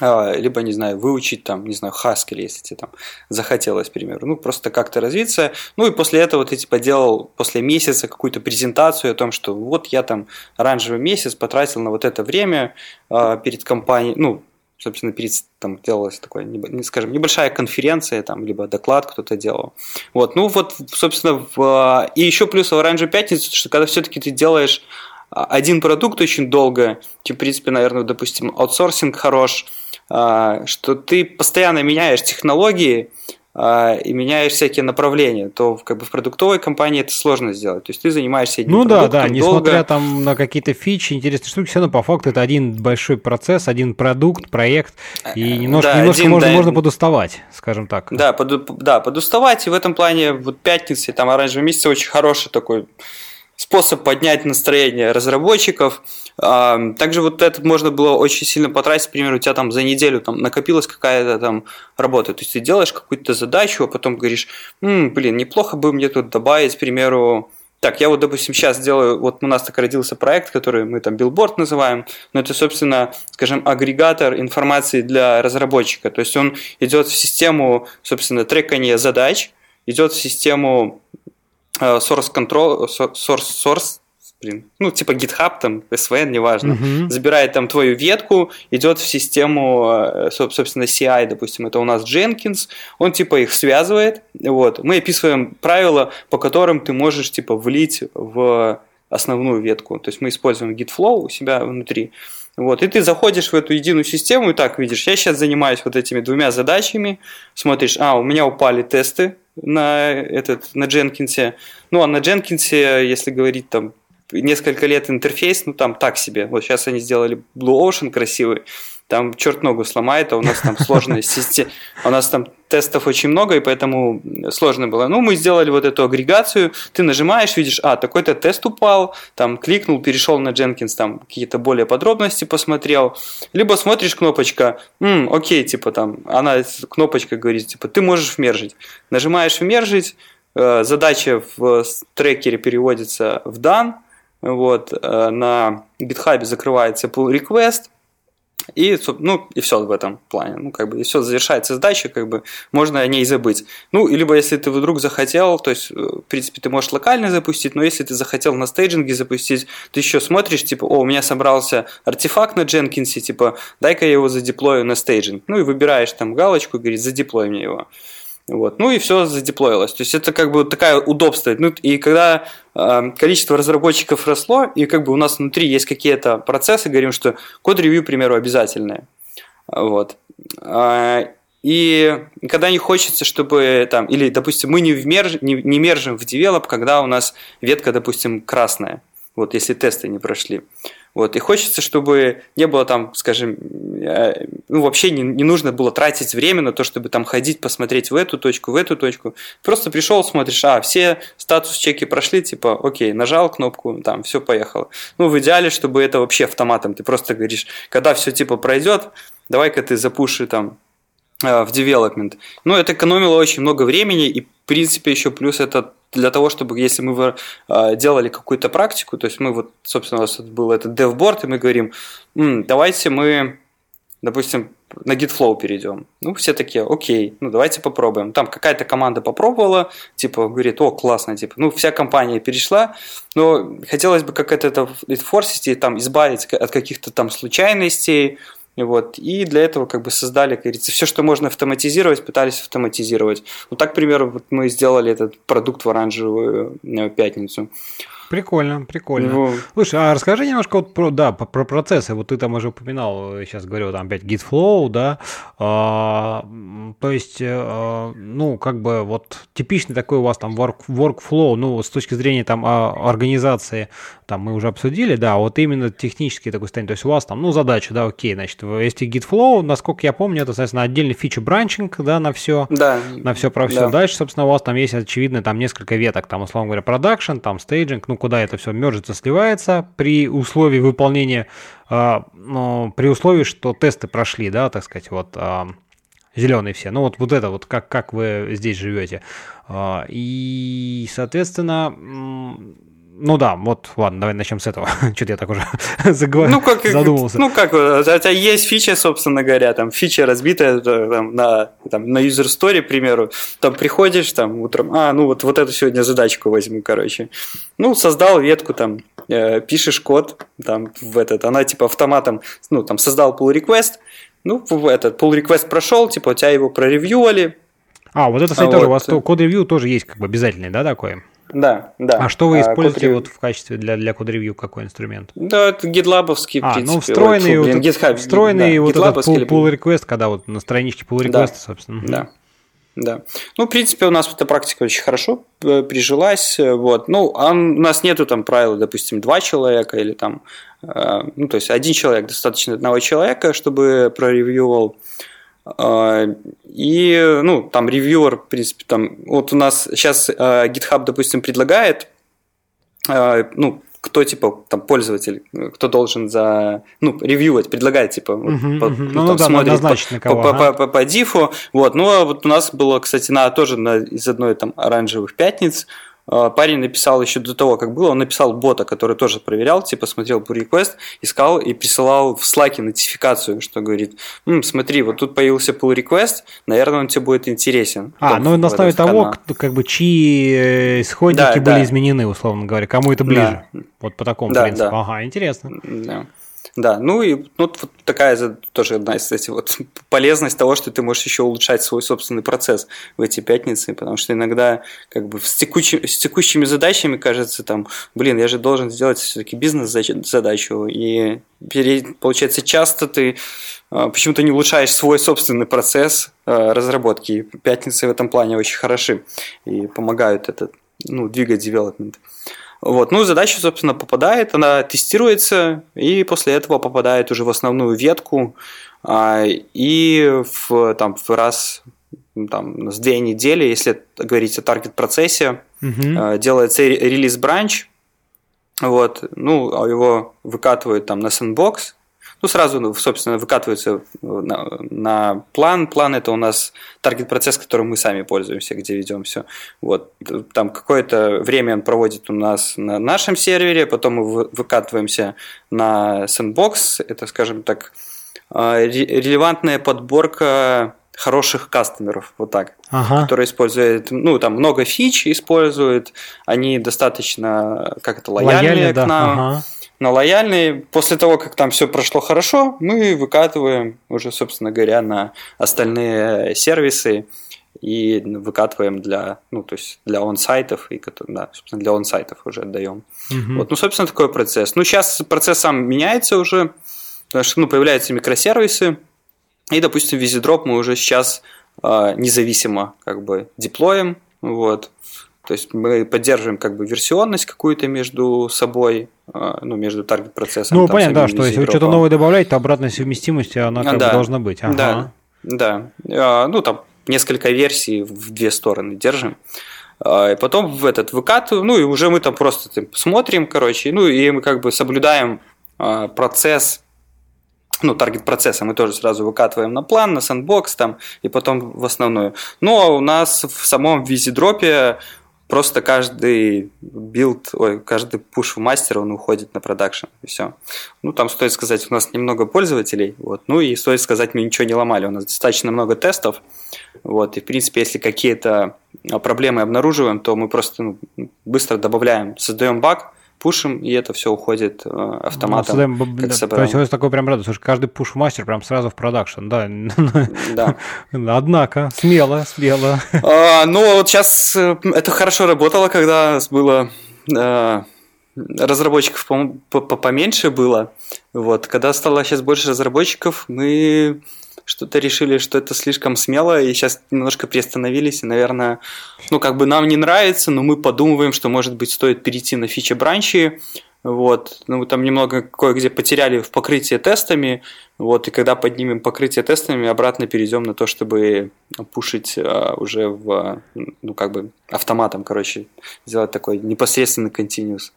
а, либо, не знаю, выучить там, не знаю, Haskell, если тебе там захотелось, к примеру, ну, просто как-то развиться. Ну, и после этого ты, типа, делал после месяца какую-то презентацию о том, что вот я там оранжевый месяц потратил на вот это время э, перед компанией, ну, собственно, перед там делалась такая, не, скажем, небольшая конференция, там, либо доклад кто-то делал. Вот, ну вот, собственно, в, и еще плюс в оранжевую пятницу, что когда все-таки ты делаешь а, один продукт очень долго, типа, в принципе, наверное, допустим, аутсорсинг хорош, а, что ты постоянно меняешь технологии, а, и меняешь всякие направления, то как бы в продуктовой компании это сложно сделать. То есть ты занимаешься одним Ну да, да, несмотря долго... там на какие-то фичи, интересные штуки, все равно по факту это один большой процесс, один продукт, проект, и немножко, да, немножко один, можно, да, можно подуставать, скажем так. Да, под, да, подуставать, и в этом плане вот пятница, там оранжевый месяц очень хороший такой способ поднять настроение разработчиков. Также вот этот можно было очень сильно потратить, к примеру, у тебя там за неделю там накопилась какая-то там работа. То есть ты делаешь какую-то задачу, а потом говоришь, М, блин, неплохо бы мне тут добавить, к примеру, так, я вот, допустим, сейчас делаю, вот у нас так родился проект, который мы там билборд называем, но это, собственно, скажем, агрегатор информации для разработчика. То есть он идет в систему, собственно, трекания задач, идет в систему source control, source, source блин, ну, типа GitHub, там, SVN, неважно, uh-huh. забирает там твою ветку, идет в систему, э, собственно, CI, допустим, это у нас Jenkins, он, типа, их связывает, вот, мы описываем правила, по которым ты можешь, типа, влить в основную ветку, то есть мы используем GitFlow у себя внутри, вот, и ты заходишь в эту единую систему и так видишь, я сейчас занимаюсь вот этими двумя задачами, смотришь, а, у меня упали тесты, на, этот, на Дженкинсе. Ну, а на Дженкинсе, если говорить там несколько лет интерфейс, ну там так себе. Вот сейчас они сделали Blue Ocean красивый, там черт ногу сломает, а у нас там сложная система, у нас там тестов очень много, и поэтому сложно было. Ну, мы сделали вот эту агрегацию, ты нажимаешь, видишь, а, такой-то тест упал, там кликнул, перешел на Jenkins, там какие-то более подробности посмотрел, либо смотришь кнопочка, М, окей, типа там, она, кнопочка говорит, типа, ты можешь вмержить. Нажимаешь вмержить, э, задача в трекере переводится в done, вот, э, на GitHub закрывается pull request, и, ну, и все в этом плане. Ну, как бы, и все, завершается задача, как бы, можно о ней забыть. Ну, либо если ты вдруг захотел, то есть, э, в принципе, ты можешь локально запустить, но если ты захотел на стейджинге запустить, ты еще смотришь, типа, о, у меня собрался артефакт на Jenkins, типа, дай-ка я его задеплою на стейджинг. Ну, и выбираешь там галочку, и говорит, задеплой мне его. Вот. Ну и все задеплоилось. То есть это как бы такая удобство. Ну, и когда э, количество разработчиков росло, и как бы у нас внутри есть какие-то процессы, говорим, что код-ревью, к примеру, обязательное. Вот. А, и когда не хочется, чтобы там, или, допустим, мы не, вмерж, не, не мержим в девелоп, когда у нас ветка, допустим, красная, вот если тесты не прошли. Вот, и хочется, чтобы не было там, скажем, ну, вообще не, не нужно было тратить время на то, чтобы там ходить, посмотреть в эту точку, в эту точку. Просто пришел, смотришь, а, все статус-чеки прошли, типа, окей, нажал кнопку, там, все поехало. Ну, в идеале, чтобы это вообще автоматом. Ты просто говоришь, когда все, типа, пройдет, давай-ка ты запуши там э, в development. Ну, это экономило очень много времени, и, в принципе, еще плюс это для того, чтобы, если мы э, делали какую-то практику, то есть мы вот, собственно, у нас был этот DevBoard, и мы говорим, давайте мы, допустим, на GitFlow перейдем. Ну, все такие, окей, ну давайте попробуем. Там какая-то команда попробовала, типа, говорит, о, классно, типа, ну, вся компания перешла, но хотелось бы как это форсить и там избавить от каких-то там случайностей, вот. И для этого как бы создали, как говорится, все, что можно автоматизировать, пытались автоматизировать. Вот так, к примеру, вот мы сделали этот продукт в оранжевую э, пятницу. Прикольно, прикольно. Ну, Слушай, а расскажи немножко вот про, да, про процессы. Вот ты там уже упоминал, сейчас говорю, там опять GitFlow, да. А, то есть, а, ну, как бы вот типичный такой у вас там work, workflow, ну, с точки зрения там а, организации, там мы уже обсудили, да, вот именно технический такой состояние. То есть у вас там, ну, задача, да, окей, значит, если GitFlow, насколько я помню, это, соответственно, отдельный feature branching, да, на все. Да. На все про все. Да. Дальше, собственно, у вас там есть, очевидно, там несколько веток, там, условно говоря, production, там, staging, ну, куда это все мержится, сливается при условии выполнения, ну, при условии, что тесты прошли, да, так сказать, вот, э, Зеленые все. Ну вот, вот это вот, как, как вы здесь живете. А, и, соответственно, ну да, вот, ладно, давай начнем с этого. Что-то я так уже заговорил, ну, как, задумался. Ну как, у тебя есть фича, собственно говоря, там фича разбитая там, на, там, на user story, к примеру, там приходишь там утром, а, ну вот, вот эту сегодня задачку возьму, короче. Ну, создал ветку там, э, пишешь код там в этот, она типа автоматом, ну там создал pull request, ну, в этот pull request прошел, типа у тебя его проревьювали. А, вот это, кстати, а тоже, вот. у вас код-ревью тоже есть как бы обязательный, да, такой? Да, да. А что вы а, используете а, вот в качестве для, для код-ревью, какой инструмент? Да, это GitLab-овский, а, ну встроенный, вот, блин, GitHub, встроенный да, вот этот pull, pull request, когда вот на страничке pull request, да, собственно. Да. Да. Ну, в принципе, у нас эта практика очень хорошо э, прижилась. Вот. Ну, а у нас нету там правила, допустим, два человека или там, э, ну, то есть один человек, достаточно одного человека, чтобы проревьювал. А, и, ну, там ревьюер, в принципе, там, вот у нас сейчас а, GitHub, допустим, предлагает, а, ну, кто типа там пользователь, кто должен за ну ревьювать, предлагает типа uh-huh, по, uh-huh. ну, там, да, смотрит по, на кого, по, ага. по, по, по дифу, вот. Ну а вот у нас было, кстати, на тоже на, из одной там оранжевых пятниц парень написал еще до того, как было, он написал бота, который тоже проверял, типа смотрел pull request, искал и присылал в Slack нотификацию, что говорит, М, смотри, вот тут появился pull request, наверное, он тебе будет интересен. А, ну на основе того, кто, как бы чьи э, исходники да, были да. изменены, условно говоря, кому это ближе. Да. Вот по такому да, принципу. Да. Ага, интересно. Да. Да, ну и ну, вот такая тоже одна из кстати, вот полезность того, что ты можешь еще улучшать свой собственный процесс в эти пятницы, потому что иногда как бы с, текучи, с текущими задачами кажется там, блин, я же должен сделать все-таки бизнес-задачу, и получается часто ты а, почему-то не улучшаешь свой собственный процесс а, разработки, и пятницы в этом плане очень хороши и помогают это, ну, двигать девелопмент. Вот. Ну, задача, собственно, попадает, она тестируется, и после этого попадает уже в основную ветку, а, и в, там, в раз там, с две недели, если говорить о таргет-процессе, угу. делается релиз бранч, вот, ну, а его выкатывают там на Sandbox, ну, сразу, ну, собственно, выкатывается на, на план. План – это у нас таргет-процесс, которым мы сами пользуемся, где ведем все. Вот. Там какое-то время он проводит у нас на нашем сервере, потом мы выкатываемся на Sandbox. Это, скажем так, а, релевантная подборка хороших кастомеров, вот так, ага. которые используют, ну, там много фич используют, они достаточно, как это, лояльные Лояльны, к да. нам. Ага на лояльный. После того, как там все прошло хорошо, мы выкатываем уже, собственно говоря, на остальные сервисы и выкатываем для, ну, то есть для он-сайтов, и, да, собственно, для он-сайтов уже отдаем. Угу. Вот, ну, собственно, такой процесс. Ну, сейчас процесс сам меняется уже, потому что, ну, появляются микросервисы, и, допустим, визидроп мы уже сейчас э, независимо как бы деплоим, вот, то есть мы поддерживаем как бы версионность какую-то между собой, а, ну, между таргет-процессом. Ну, понятно, да, что если вы что-то новое добавляете, то обратная совместимость, она как да, бы должна быть. Ага. Да, да. Ну, там несколько версий в две стороны держим. И потом в этот выкатываем, ну, и уже мы там просто там, смотрим, короче, ну, и мы как бы соблюдаем процесс ну, таргет процесса мы тоже сразу выкатываем на план, на сэндбокс там, и потом в основную. Ну, а у нас в самом визидропе Просто каждый билд, ой, каждый пуш в мастер, он уходит на продакшн, и все. Ну, там стоит сказать, у нас немного пользователей, вот, ну и стоит сказать, мы ничего не ломали, у нас достаточно много тестов, вот, и в принципе, если какие-то проблемы обнаруживаем, то мы просто ну, быстро добавляем, создаем баг, пушим, и это все уходит э, автоматом. Ну, как да, то есть у такой прям радость, что каждый пуш-мастер прям сразу в продакшн, да. Да. Однако, смело, смело. А, ну, вот сейчас э, это хорошо работало, когда было э, разработчиков поменьше было. Вот, когда стало сейчас больше разработчиков, мы что-то решили, что это слишком смело, и сейчас немножко приостановились, и, наверное, ну, как бы нам не нравится, но мы подумываем, что, может быть, стоит перейти на фичи бранчи, вот, ну, мы там немного кое-где потеряли в покрытии тестами, вот, и когда поднимем покрытие тестами, обратно перейдем на то, чтобы пушить а, уже в, ну, как бы автоматом, короче, сделать такой непосредственный continuous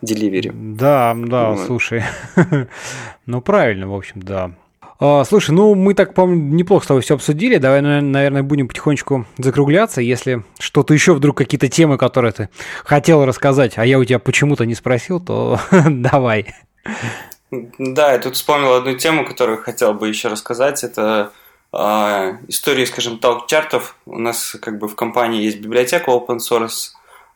delivery. Да, да, вот. слушай, ну, правильно, в общем, да. А, слушай, ну мы так, по-моему, неплохо с тобой все обсудили. Давай, наверное, будем потихонечку закругляться. Если что-то еще вдруг какие-то темы, которые ты хотел рассказать, а я у тебя почему-то не спросил, то давай. Да, я тут вспомнил одну тему, которую хотел бы еще рассказать. Это э, история, скажем, талк-чартов. У нас как бы в компании есть библиотека open source,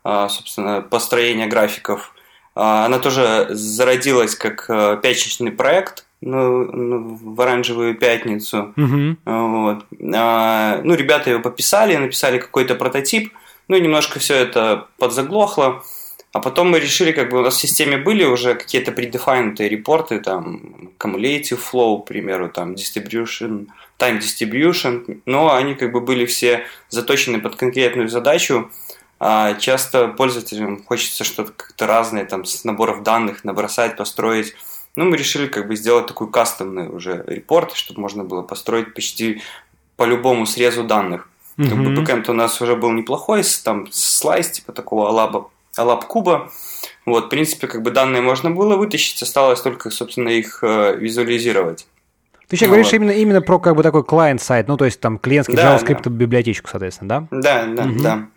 э, собственно, построение графиков. Э, она тоже зародилась как э, пятничный проект ну, ну, в оранжевую пятницу. Uh-huh. Вот. А, ну, ребята его пописали, написали какой-то прототип, ну и немножко все это подзаглохло. А потом мы решили, как бы у нас в системе были уже какие-то предефайнутые репорты, там, cumulative flow, к примеру, там, distribution, time distribution, но они как бы были все заточены под конкретную задачу, а часто пользователям хочется что-то как-то разное, там, с наборов данных набросать, построить. Ну, мы решили как бы сделать такой кастомный уже репорт, чтобы можно было построить почти по любому срезу данных. Mm-hmm. Как бы бэкэнд у нас уже был неплохой, там слайс типа такого алаба лап куба. Вот, в принципе, как бы данные можно было вытащить, осталось только, собственно, их э, визуализировать. Ты сейчас ну, говоришь вот. именно, именно про как бы такой клиент-сайт, ну, то есть там клиентский да, JavaScript да. библиотечку, соответственно, да? Да, да, угу. да.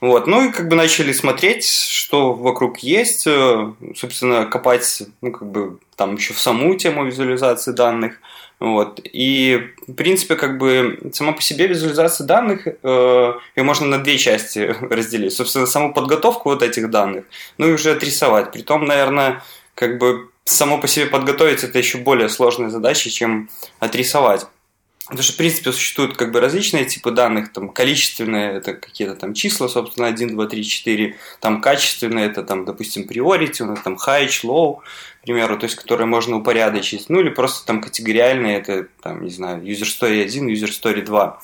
Вот, ну и как бы начали смотреть, что вокруг есть, э, собственно, копать, ну, как бы там еще в саму тему визуализации данных. Вот. И, в принципе, как бы сама по себе визуализация данных, э, ее можно на две части разделить. Собственно, саму подготовку вот этих данных, ну и уже отрисовать. Притом, наверное, как бы само по себе подготовить это еще более сложная задача, чем отрисовать. Потому что, в принципе, существуют как бы различные типы данных, там, количественные, это какие-то там числа, собственно, 1, 2, 3, 4, там, качественные, это, там, допустим, priority, у нас там high, low, к примеру, то есть, которые можно упорядочить, ну, или просто там категориальные, это, там, не знаю, user story 1, user story 2,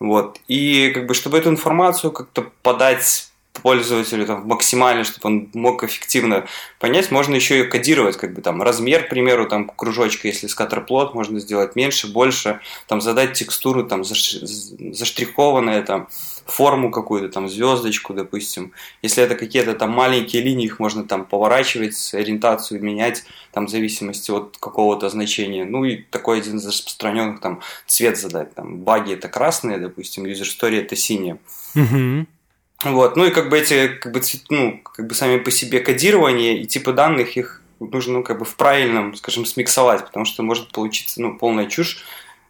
вот, и, как бы, чтобы эту информацию как-то подать пользователю там, максимально, чтобы он мог эффективно понять, можно еще и кодировать, как бы там размер, к примеру, там кружочка, если скаттерплот, можно сделать меньше, больше, там задать текстуру, там заштрихованное, там форму какую-то, там звездочку, допустим. Если это какие-то там маленькие линии, их можно там поворачивать, ориентацию менять, там в зависимости от какого-то значения. Ну и такой один из распространенных там цвет задать, там баги это красные, допустим, user story это синие. Mm-hmm. Вот, ну и как бы эти, как бы, ну, как бы сами по себе кодирования и типы данных, их нужно, ну, как бы в правильном, скажем, смиксовать, потому что может получиться, ну, полная чушь,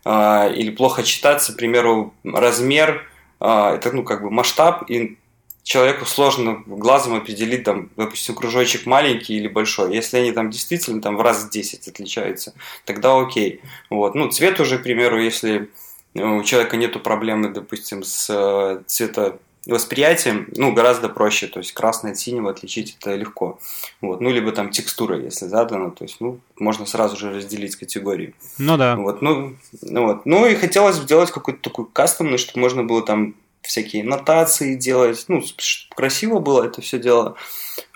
э, или плохо читаться, к примеру, размер, э, это, ну, как бы масштаб, и человеку сложно глазом определить, там, допустим, кружочек маленький или большой. Если они там действительно там в раз в 10 отличаются, тогда окей. Вот. Ну, цвет уже, к примеру, если у человека нету проблемы, допустим, с э, цвета восприятием, ну, гораздо проще, то есть красное от синего отличить это легко. Вот. Ну, либо там текстура, если задана, то есть, ну, можно сразу же разделить категории. Ну да. Вот, ну, ну, вот. ну и хотелось сделать какой-то такой кастомный, чтобы можно было там всякие нотации делать, ну, чтобы красиво было это все дело.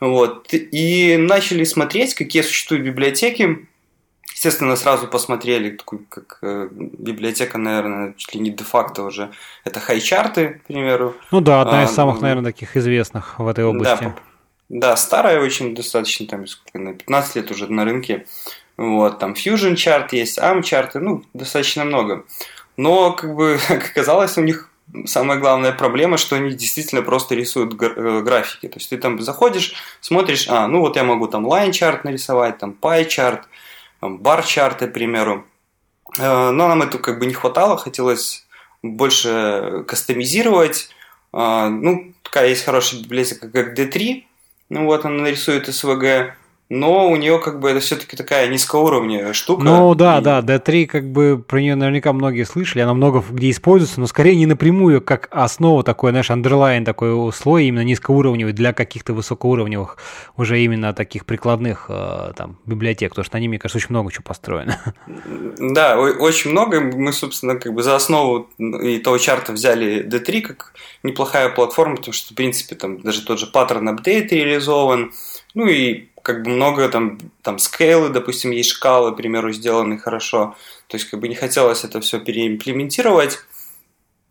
Вот. И начали смотреть, какие существуют библиотеки, Естественно, сразу посмотрели, как э, библиотека, наверное, чуть ли не де-факто уже. Это хайчарты, к примеру. Ну да, одна из а, самых, наверное, таких известных в этой области. Да, да старая очень достаточно, там, на 15 лет уже на рынке. Вот, там Fusion чарт есть, ARM чарты, ну, достаточно много. Но, как бы, как оказалось, у них самая главная проблема, что они действительно просто рисуют э, графики. То есть ты там заходишь, смотришь, а, ну вот я могу там line чарт нарисовать, там pie чарт, бар-чарты, к примеру. Э, но нам это как бы не хватало, хотелось больше кастомизировать. Э, ну, такая есть хорошая библиотека, как D3. Ну вот, она нарисует SVG но у нее как бы это все-таки такая низкоуровневая штука. Ну да, и... да, D3 как бы про нее наверняка многие слышали, она много где используется, но скорее не напрямую, как основа такой, знаешь, underline такой слой именно низкоуровневый для каких-то высокоуровневых уже именно таких прикладных э, там библиотек, потому что на ними, мне кажется, очень много чего построено. Да, очень много. Мы, собственно, как бы за основу этого чарта взяли D3 как неплохая платформа, потому что, в принципе, там даже тот же паттерн апдейт реализован, ну и как бы много там, там скейлы, допустим, есть шкалы, к примеру, сделаны хорошо. То есть, как бы не хотелось это все переимплементировать.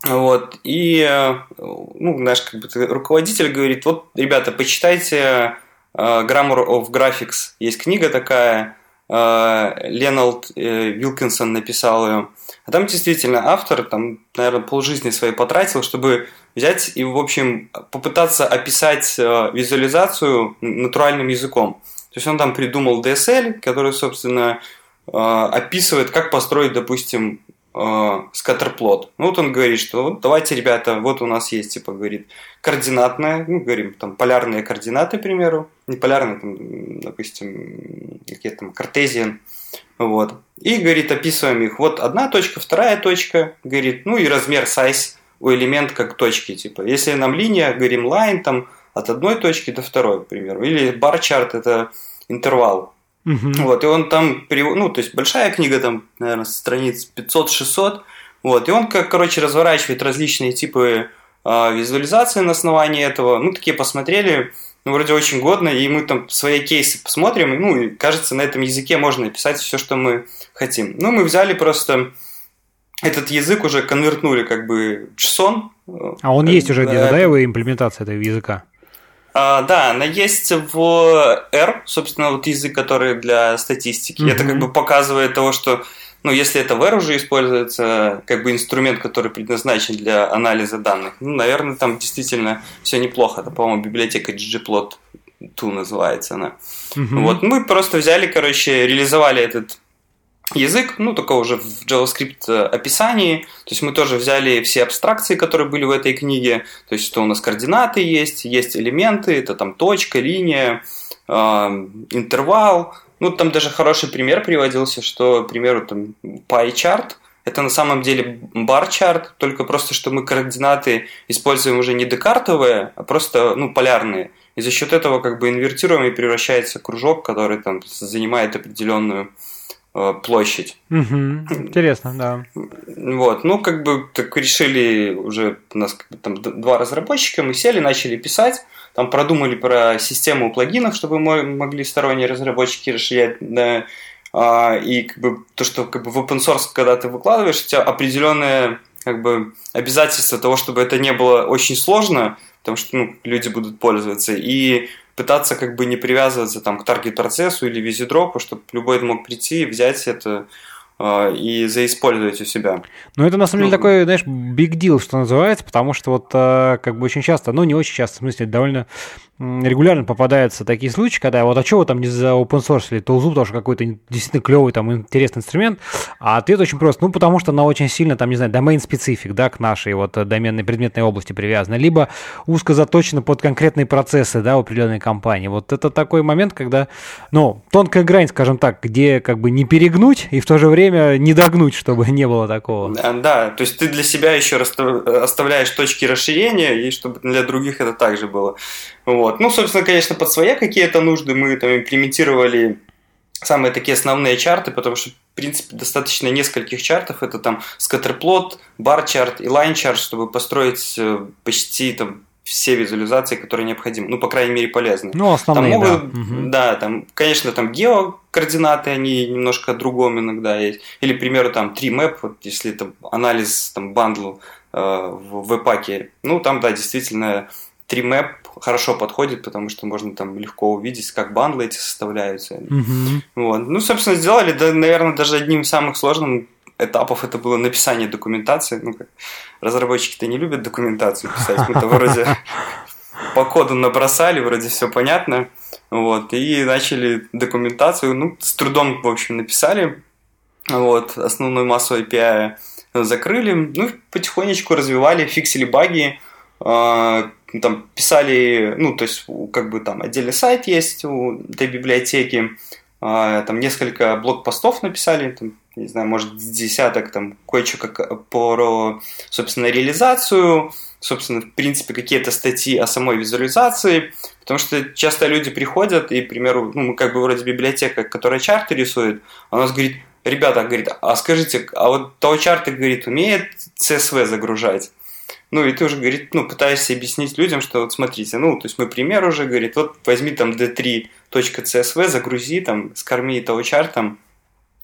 Вот, и, э, ну, наш как бы, руководитель говорит, вот, ребята, почитайте uh, Grammar of Graphics, есть книга такая, э, Леналд э, Вилкинсон написал ее. А там действительно автор, там, наверное, полжизни своей потратил, чтобы взять и, в общем, попытаться описать э, визуализацию натуральным языком. То есть он там придумал DSL, который, собственно, э, описывает, как построить, допустим, э, скаттерплот. Ну, вот он говорит, что вот давайте, ребята, вот у нас есть, типа, говорит, координатная, ну, говорим, там, полярные координаты, к примеру, не полярные, там, допустим, какие-то там, картезиан, вот. И, говорит, описываем их. Вот одна точка, вторая точка, говорит, ну и размер size у элемента как точки, типа. Если нам линия, говорим line, там, от одной точки до второй, к примеру. Или бар чарт это интервал. Угу. Вот, и он там, ну, то есть большая книга, там, наверное, страниц 500-600, вот, и он, как, короче, разворачивает различные типы э, визуализации на основании этого, ну, такие посмотрели, ну, вроде очень годно, и мы там свои кейсы посмотрим, и, ну, и кажется, на этом языке можно написать все, что мы хотим. Ну, мы взяли просто этот язык уже конвертнули как бы JSON. А он есть уже где-то, да, его имплементация этого языка? А, да, она есть в R, собственно, вот язык, который для статистики. Mm-hmm. Это как бы показывает того, что ну, если это в R уже используется, как бы инструмент, который предназначен для анализа данных, ну, наверное, там действительно все неплохо. Это, по-моему, библиотека ggplot 2 называется она. Угу. Вот, мы просто взяли, короче, реализовали этот язык, ну, только уже в JavaScript э, описании. То есть мы тоже взяли все абстракции, которые были в этой книге. То есть что у нас координаты есть, есть элементы, это там точка, линия, э, интервал, ну, там даже хороший пример приводился, что, к примеру, там pie-chart – это на самом деле бар-чарт, только просто, что мы координаты используем уже не декартовые, а просто, ну, полярные. И за счет этого как бы инвертируем и превращается кружок, который там занимает определенную площадь. Угу. Интересно, да. Вот, ну, как бы так решили уже у нас как бы, там два разработчика, мы сели, начали писать, там продумали про систему плагинов, чтобы мы могли сторонние разработчики расширять, да, а, и как бы то, что как бы в open source, когда ты выкладываешь, у тебя определенное как бы обязательство того, чтобы это не было очень сложно, потому что ну, люди будут пользоваться, и пытаться как бы не привязываться там к таргет-процессу или визидропу, чтобы любой мог прийти и взять это а, и заиспользовать у себя. Ну, это на самом деле ну, такой, знаешь, big deal, что называется, потому что вот а, как бы очень часто, ну, не очень часто, в смысле, довольно регулярно попадаются такие случаи, когда вот, а что вы там не за open source или тулзу, потому что какой-то действительно клевый, там, интересный инструмент, а ответ очень прост, ну, потому что она очень сильно, там, не знаю, домен специфик, да, к нашей вот э, доменной предметной области привязана, либо узко заточена под конкретные процессы, да, в определенной компании. Вот это такой момент, когда, ну, тонкая грань, скажем так, где как бы не перегнуть и в то же время не догнуть, чтобы не было такого. Да, то есть ты для себя еще оставляешь точки расширения, и чтобы для других это также было. Вот. Ну, собственно, конечно, под свои какие-то нужды мы там имплементировали самые такие основные чарты, потому что, в принципе, достаточно нескольких чартов. Это там scatter plot, bar chart и line chart, чтобы построить э, почти там все визуализации, которые необходимы. Ну, по крайней мере, полезны. Ну, основные, там могут, да. Да, там, конечно, там геокоординаты, они немножко другом иногда есть. Или, к примеру, там, treemap, вот, если это анализ там bundle э, в веб-паке. Ну, там, да, действительно, 3map хорошо подходит, потому что можно там легко увидеть, как бандлы эти составляются. Mm-hmm. Вот. Ну, собственно, сделали, да, наверное, даже одним из самых сложных этапов это было написание документации. Ну, как разработчики-то не любят документацию писать, мы-то вроде по коду набросали, вроде все понятно. Вот, и начали документацию, ну, с трудом, в общем, написали. Вот, основную массу API закрыли, ну, потихонечку развивали, фиксили баги, а, ну, там писали, ну, то есть, как бы там отдельный сайт есть у этой библиотеки, а, там несколько блокпостов написали, там, не знаю, может, десяток, там, кое-что как по, собственно, реализацию, собственно, в принципе, какие-то статьи о самой визуализации, потому что часто люди приходят, и, к примеру, ну, мы как бы вроде библиотека, которая чарты рисует, она нас говорит, ребята, говорит, а скажите, а вот того чарта, говорит, умеет CSV загружать? Ну, и ты уже, говорит, ну, пытаешься объяснить людям, что вот смотрите, ну, то есть мы пример уже, говорит, вот возьми там d3.csv, загрузи там, скорми того чартом,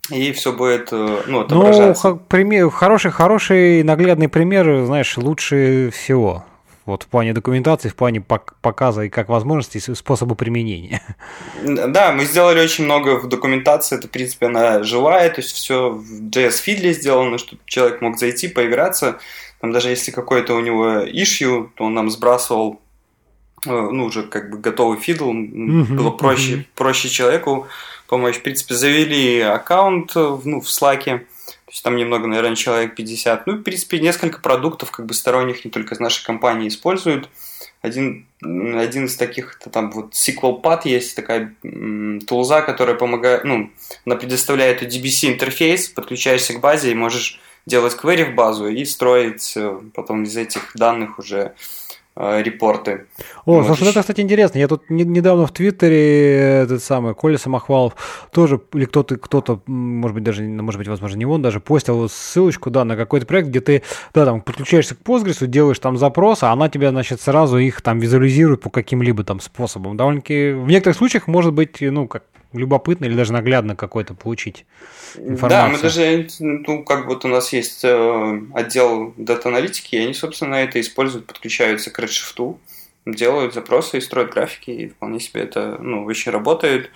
и все будет, э, ну, отображаться. Ну, пример, хороший, хороший наглядный пример, знаешь, лучше всего вот в плане документации, в плане показа и как возможностей, и способа применения. Да, мы сделали очень много в документации, это, в принципе, она живая, то есть все в JS Feedly сделано, чтобы человек мог зайти, поиграться, там даже если какой-то у него issue, то он нам сбрасывал э, ну, уже как бы готовый фидл, mm-hmm, было проще, mm-hmm. проще человеку помочь. В принципе, завели аккаунт ну, в Slack, то есть там немного, наверное, человек 50. Ну, в принципе, несколько продуктов как бы сторонних не только из нашей компании используют. Один, один из таких, это там вот SQLPad есть, такая тулза, которая помогает, ну, она предоставляет DBC интерфейс, подключаешься к базе и можешь делать query в базу и строить э, потом из этих данных уже Э, репорты. О, вот слушай, это, кстати, интересно. Я тут не, недавно в Твиттере этот самый Коля Самохвалов тоже, или кто-то, кто-то, может быть, даже, может быть, возможно, не он даже, постил ссылочку, да, на какой-то проект, где ты, да, там, подключаешься к Postgres, делаешь там запрос, а она тебя, значит, сразу их там визуализирует по каким-либо там способам. Довольно-таки в некоторых случаях может быть, ну, как любопытно или даже наглядно какой-то получить информацию. Да, мы даже, ну, как вот у нас есть э, отдел дата-аналитики, и они, собственно, это используют, подключаются к Redshift, делают запросы и строят графики, и вполне себе это, ну, очень работает.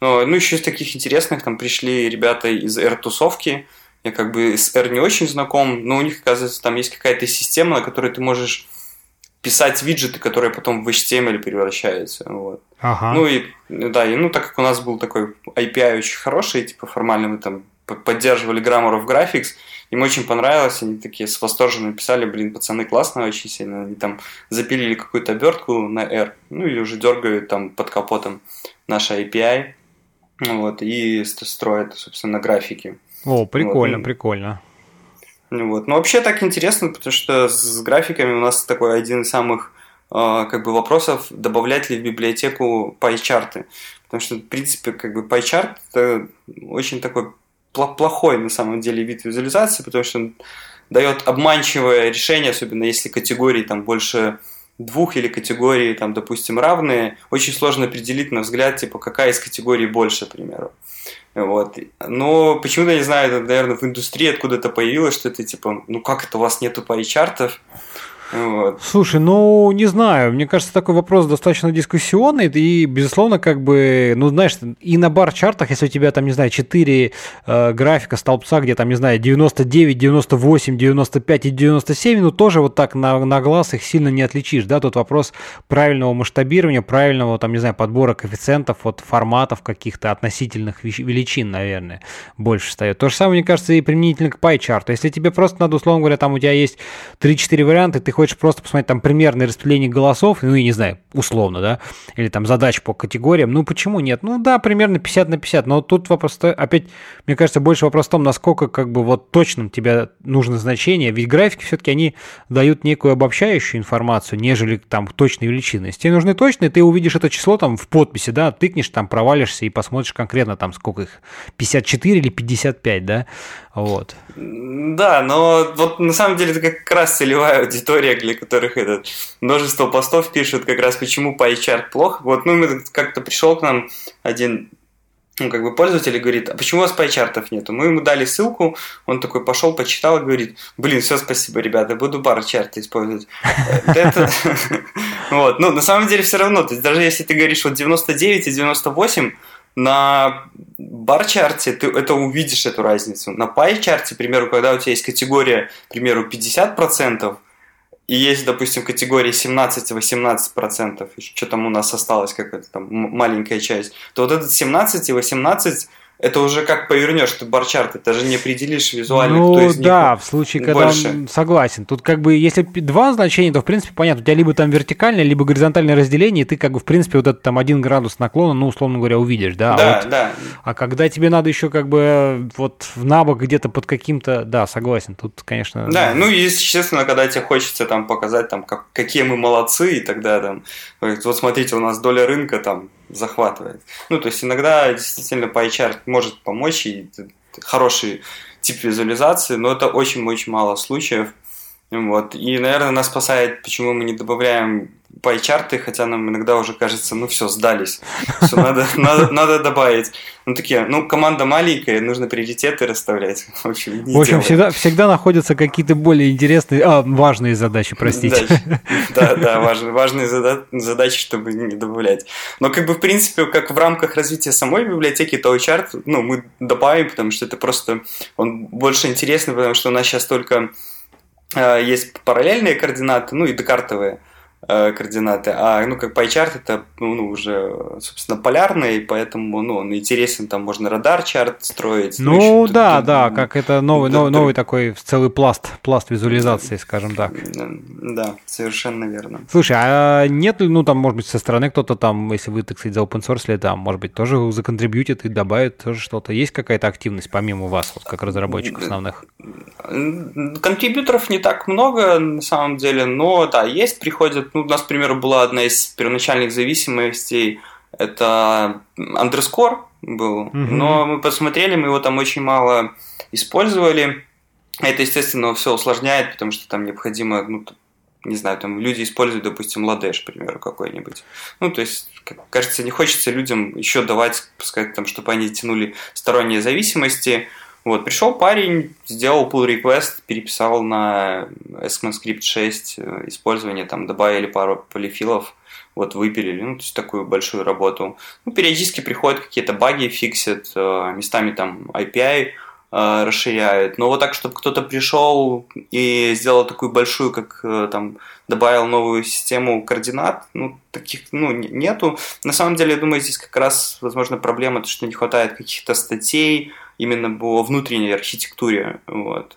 Но, ну, еще из таких интересных, там пришли ребята из R-тусовки, я как бы с R не очень знаком, но у них, оказывается, там есть какая-то система, на которой ты можешь писать виджеты, которые потом в HTML превращаются. Вот. Ага. Ну и да, и ну так как у нас был такой API очень хороший, типа формально мы там поддерживали Grammar of Graphics, им очень понравилось, они такие с восторженно писали, блин, пацаны классно очень сильно, они там запилили какую-то обертку на R, ну или уже дергают там под капотом наши API, вот, и строят, собственно, графики. О, прикольно, вот. прикольно. Вот. Но вообще так интересно, потому что с графиками у нас такой один из самых э, как бы вопросов, добавлять ли в библиотеку пайчарты. Потому что, в принципе, как бы пайчарт это очень такой плохой на самом деле вид визуализации, потому что он дает обманчивое решение, особенно если категории там больше двух или категории, там, допустим, равные, очень сложно определить на взгляд, типа, какая из категорий больше, к примеру. Вот. Но почему-то, не знаю, это, наверное, в индустрии откуда-то появилось, что это типа, ну как это у вас нету пай-чартов? Вот. Слушай, ну, не знаю, мне кажется, такой вопрос достаточно дискуссионный, и, безусловно, как бы, ну, знаешь, и на бар-чартах, если у тебя там, не знаю, 4 э, графика столбца, где там, не знаю, 99, 98, 95 и 97, ну, тоже вот так на, на глаз их сильно не отличишь, да, тут вопрос правильного масштабирования, правильного, там, не знаю, подбора коэффициентов, вот форматов каких-то относительных величин, наверное, больше встает. То же самое, мне кажется, и применительно к пай-чарту. Если тебе просто надо, условно говоря, там у тебя есть 3-4 варианта, ты хочешь просто посмотреть там примерное распределение голосов, ну, я не знаю, условно, да, или там задач по категориям, ну, почему нет? Ну, да, примерно 50 на 50, но тут вопрос, опять, мне кажется, больше вопрос в том, насколько как бы вот точным тебе нужно значение, ведь графики все-таки они дают некую обобщающую информацию, нежели там точные величины. Если тебе нужны точные, ты увидишь это число там в подписи, да, тыкнешь, там провалишься и посмотришь конкретно там сколько их, 54 или 55, да, вот. Да, но вот на самом деле это как раз целевая аудитория, для которых этот множество постов пишут как раз почему PyChart плохо. Вот, ну, как-то пришел к нам один ну, как бы пользователь говорит, а почему у вас пайчартов нету? Мы ему дали ссылку, он такой пошел, почитал и говорит, блин, все, спасибо, ребята, буду бар-чарты использовать. Вот, ну, на самом деле все равно, то есть даже если ты говоришь вот 99 и 98, на бар-чарте ты это увидишь, эту разницу. На пай-чарте, к примеру, когда у тебя есть категория, к примеру, 50%, и есть, допустим, категория 17-18%, что там у нас осталось, какая-то там маленькая часть, то вот этот 17 и 18 это уже как повернешь ты барчарт, ты даже не определишь визуально, ну, кто из них да, в случае, когда больше. он согласен. Тут как бы, если два значения, то в принципе понятно, у тебя либо там вертикальное, либо горизонтальное разделение, и ты как бы в принципе вот этот там один градус наклона, ну условно говоря, увидишь, да? Да, а вот, да. А когда тебе надо еще как бы вот в набок где-то под каким-то, да, согласен, тут, конечно. Да, ну и естественно, когда тебе хочется там показать там как, какие мы молодцы, и тогда там, вот смотрите, у нас доля рынка там захватывает. Ну, то есть иногда действительно PyChart может помочь, и хороший тип визуализации, но это очень-очень мало случаев. Вот. И, наверное, нас спасает, почему мы не добавляем пайчарты, хотя нам иногда уже кажется, ну все, сдались, все, надо, надо, надо добавить. Ну такие, ну команда маленькая, нужно приоритеты расставлять. В общем, в общем всегда, всегда находятся какие-то более интересные, а, важные задачи, простите. Да, да, важные, важные задачи, чтобы не добавлять. Но как бы в принципе, как в рамках развития самой библиотеки, то чарт, ну мы добавим, потому что это просто, он больше интересный, потому что у нас сейчас только э, есть параллельные координаты, ну и декартовые. Координаты. А, ну, как PyChart это, ну, уже, собственно, полярный, поэтому, ну, он интересен, там можно радар-чарт строить. Ну, ну еще, да, тут, да, как это новый, новый, новый такой целый пласт, пласт визуализации, скажем так. Да, совершенно верно. Слушай, а нет ли, ну, там, может быть, со стороны кто-то там, если вы, так сказать, за open source, там, может быть, тоже законтрибьютит и добавит тоже что-то? Есть какая-то активность помимо вас, вот, как разработчиков основных? Контрибьюторов не так много, на самом деле, но, да, есть, приходят ну, у нас, к примеру, была одна из первоначальных зависимостей, это underscore был, угу. но мы посмотрели, мы его там очень мало использовали. Это, естественно, все усложняет, потому что там необходимо, ну, не знаю, там люди используют, допустим, ладеш, к примеру, какой-нибудь. Ну, то есть, кажется, не хочется людям еще давать, пускай там, чтобы они тянули сторонние зависимости. Вот, пришел парень, сделал pull request, переписал на ECMAScript 6 э, использование, там добавили пару полифилов, вот выпилили, ну, то есть такую большую работу. Ну, периодически приходят какие-то баги, фиксят, э, местами там API э, расширяют. Но вот так, чтобы кто-то пришел и сделал такую большую, как там добавил новую систему координат, ну, таких, ну, нету. На самом деле, я думаю, здесь как раз, возможно, проблема, то, что не хватает каких-то статей, именно по внутренней архитектуре. Вот.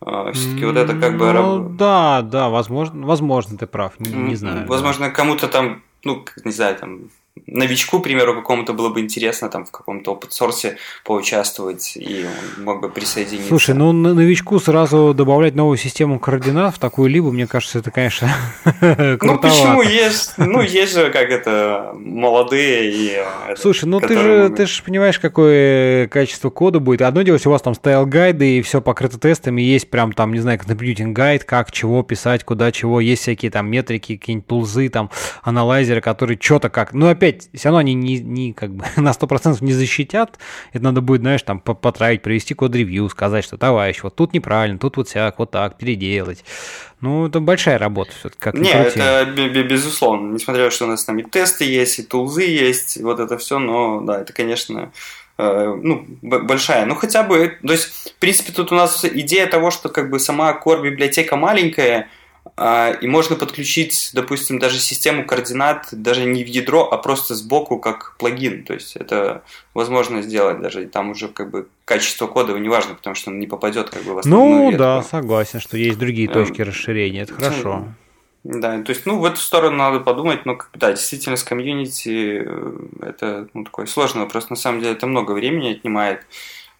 А, Все-таки вот это как бы... Ну, да, да, возможно, возможно, ты прав, не, не знаю. Возможно, да. кому-то там, ну, не знаю, там, новичку, к примеру, какому-то было бы интересно там в каком-то опыт-сорсе поучаствовать, и он мог бы присоединиться. Слушай, ну новичку сразу добавлять новую систему координат в такую либо, мне кажется, это, конечно, Ну почему есть, ну есть же как это молодые и. Э, Слушай, ну ты же ты же понимаешь, какое качество кода будет. Одно дело, если у вас там стоял гайды и все покрыто тестами, есть прям там, не знаю, контрибьютинг гайд, как чего писать, куда чего, есть всякие там метрики, какие-нибудь тулзы, там аналайзеры, которые что-то как. Ну опять опять, все равно они не, не как бы на 100% не защитят. Это надо будет, знаешь, там потравить, провести код-ревью, сказать, что товарищ, вот тут неправильно, тут вот всяк, вот так, переделать. Ну, это большая работа все-таки. Как не, это безусловно. Несмотря на то, что у нас там и тесты есть, и тулзы есть, вот это все, но да, это, конечно, э, ну, большая. Ну, хотя бы, то есть, в принципе, тут у нас идея того, что как бы сама core библиотека маленькая, и можно подключить, допустим, даже систему координат даже не в ядро, а просто сбоку как плагин. То есть это возможно сделать даже. И там уже как бы качество кода не важно, потому что он не попадет как бы в основную Ну ветку. да, согласен, что есть другие эм, точки расширения. Это хорошо. Да, то есть, ну, в эту сторону надо подумать, но, да, действительно, с комьюнити э, это ну, такой сложный вопрос. На самом деле, это много времени отнимает.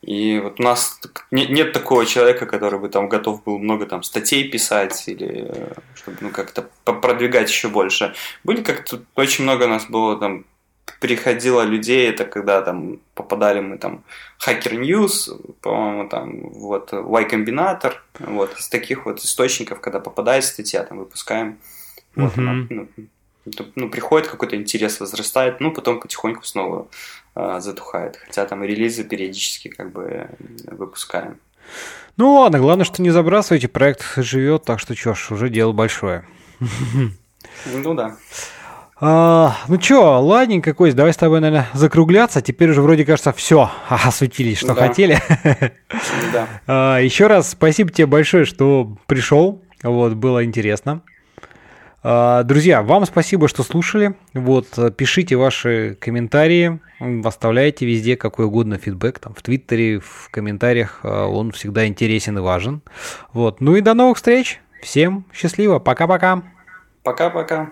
И вот у нас нет такого человека, который бы там готов был много там статей писать или э, чтобы ну, как-то продвигать еще больше. Были как-то очень много у нас было там приходило людей, это когда там попадали мы там Hacker News, по-моему, там вот Y Combinator, вот из таких вот источников, когда попадает статья, там выпускаем. Вот uh-huh. она, ну, ну, приходит какой-то интерес, возрастает, ну, потом потихоньку снова э, затухает. Хотя там релизы периодически как бы выпускаем. Ну ладно, главное, что не забрасывайте, проект живет, так что что ж, уже дело большое. Ну да. А, ну чё, ладненько, Кость, давай с тобой, наверное, закругляться. Теперь уже вроде кажется, все, осветились, что да. хотели. Да. А, еще раз спасибо тебе большое, что пришел. Вот, было интересно. А, друзья, вам спасибо, что слушали. Вот, пишите ваши комментарии, оставляйте везде какой угодно фидбэк, там, в Твиттере, в комментариях, а, он всегда интересен и важен. Вот, ну и до новых встреч, всем счастливо, пока-пока. Пока-пока.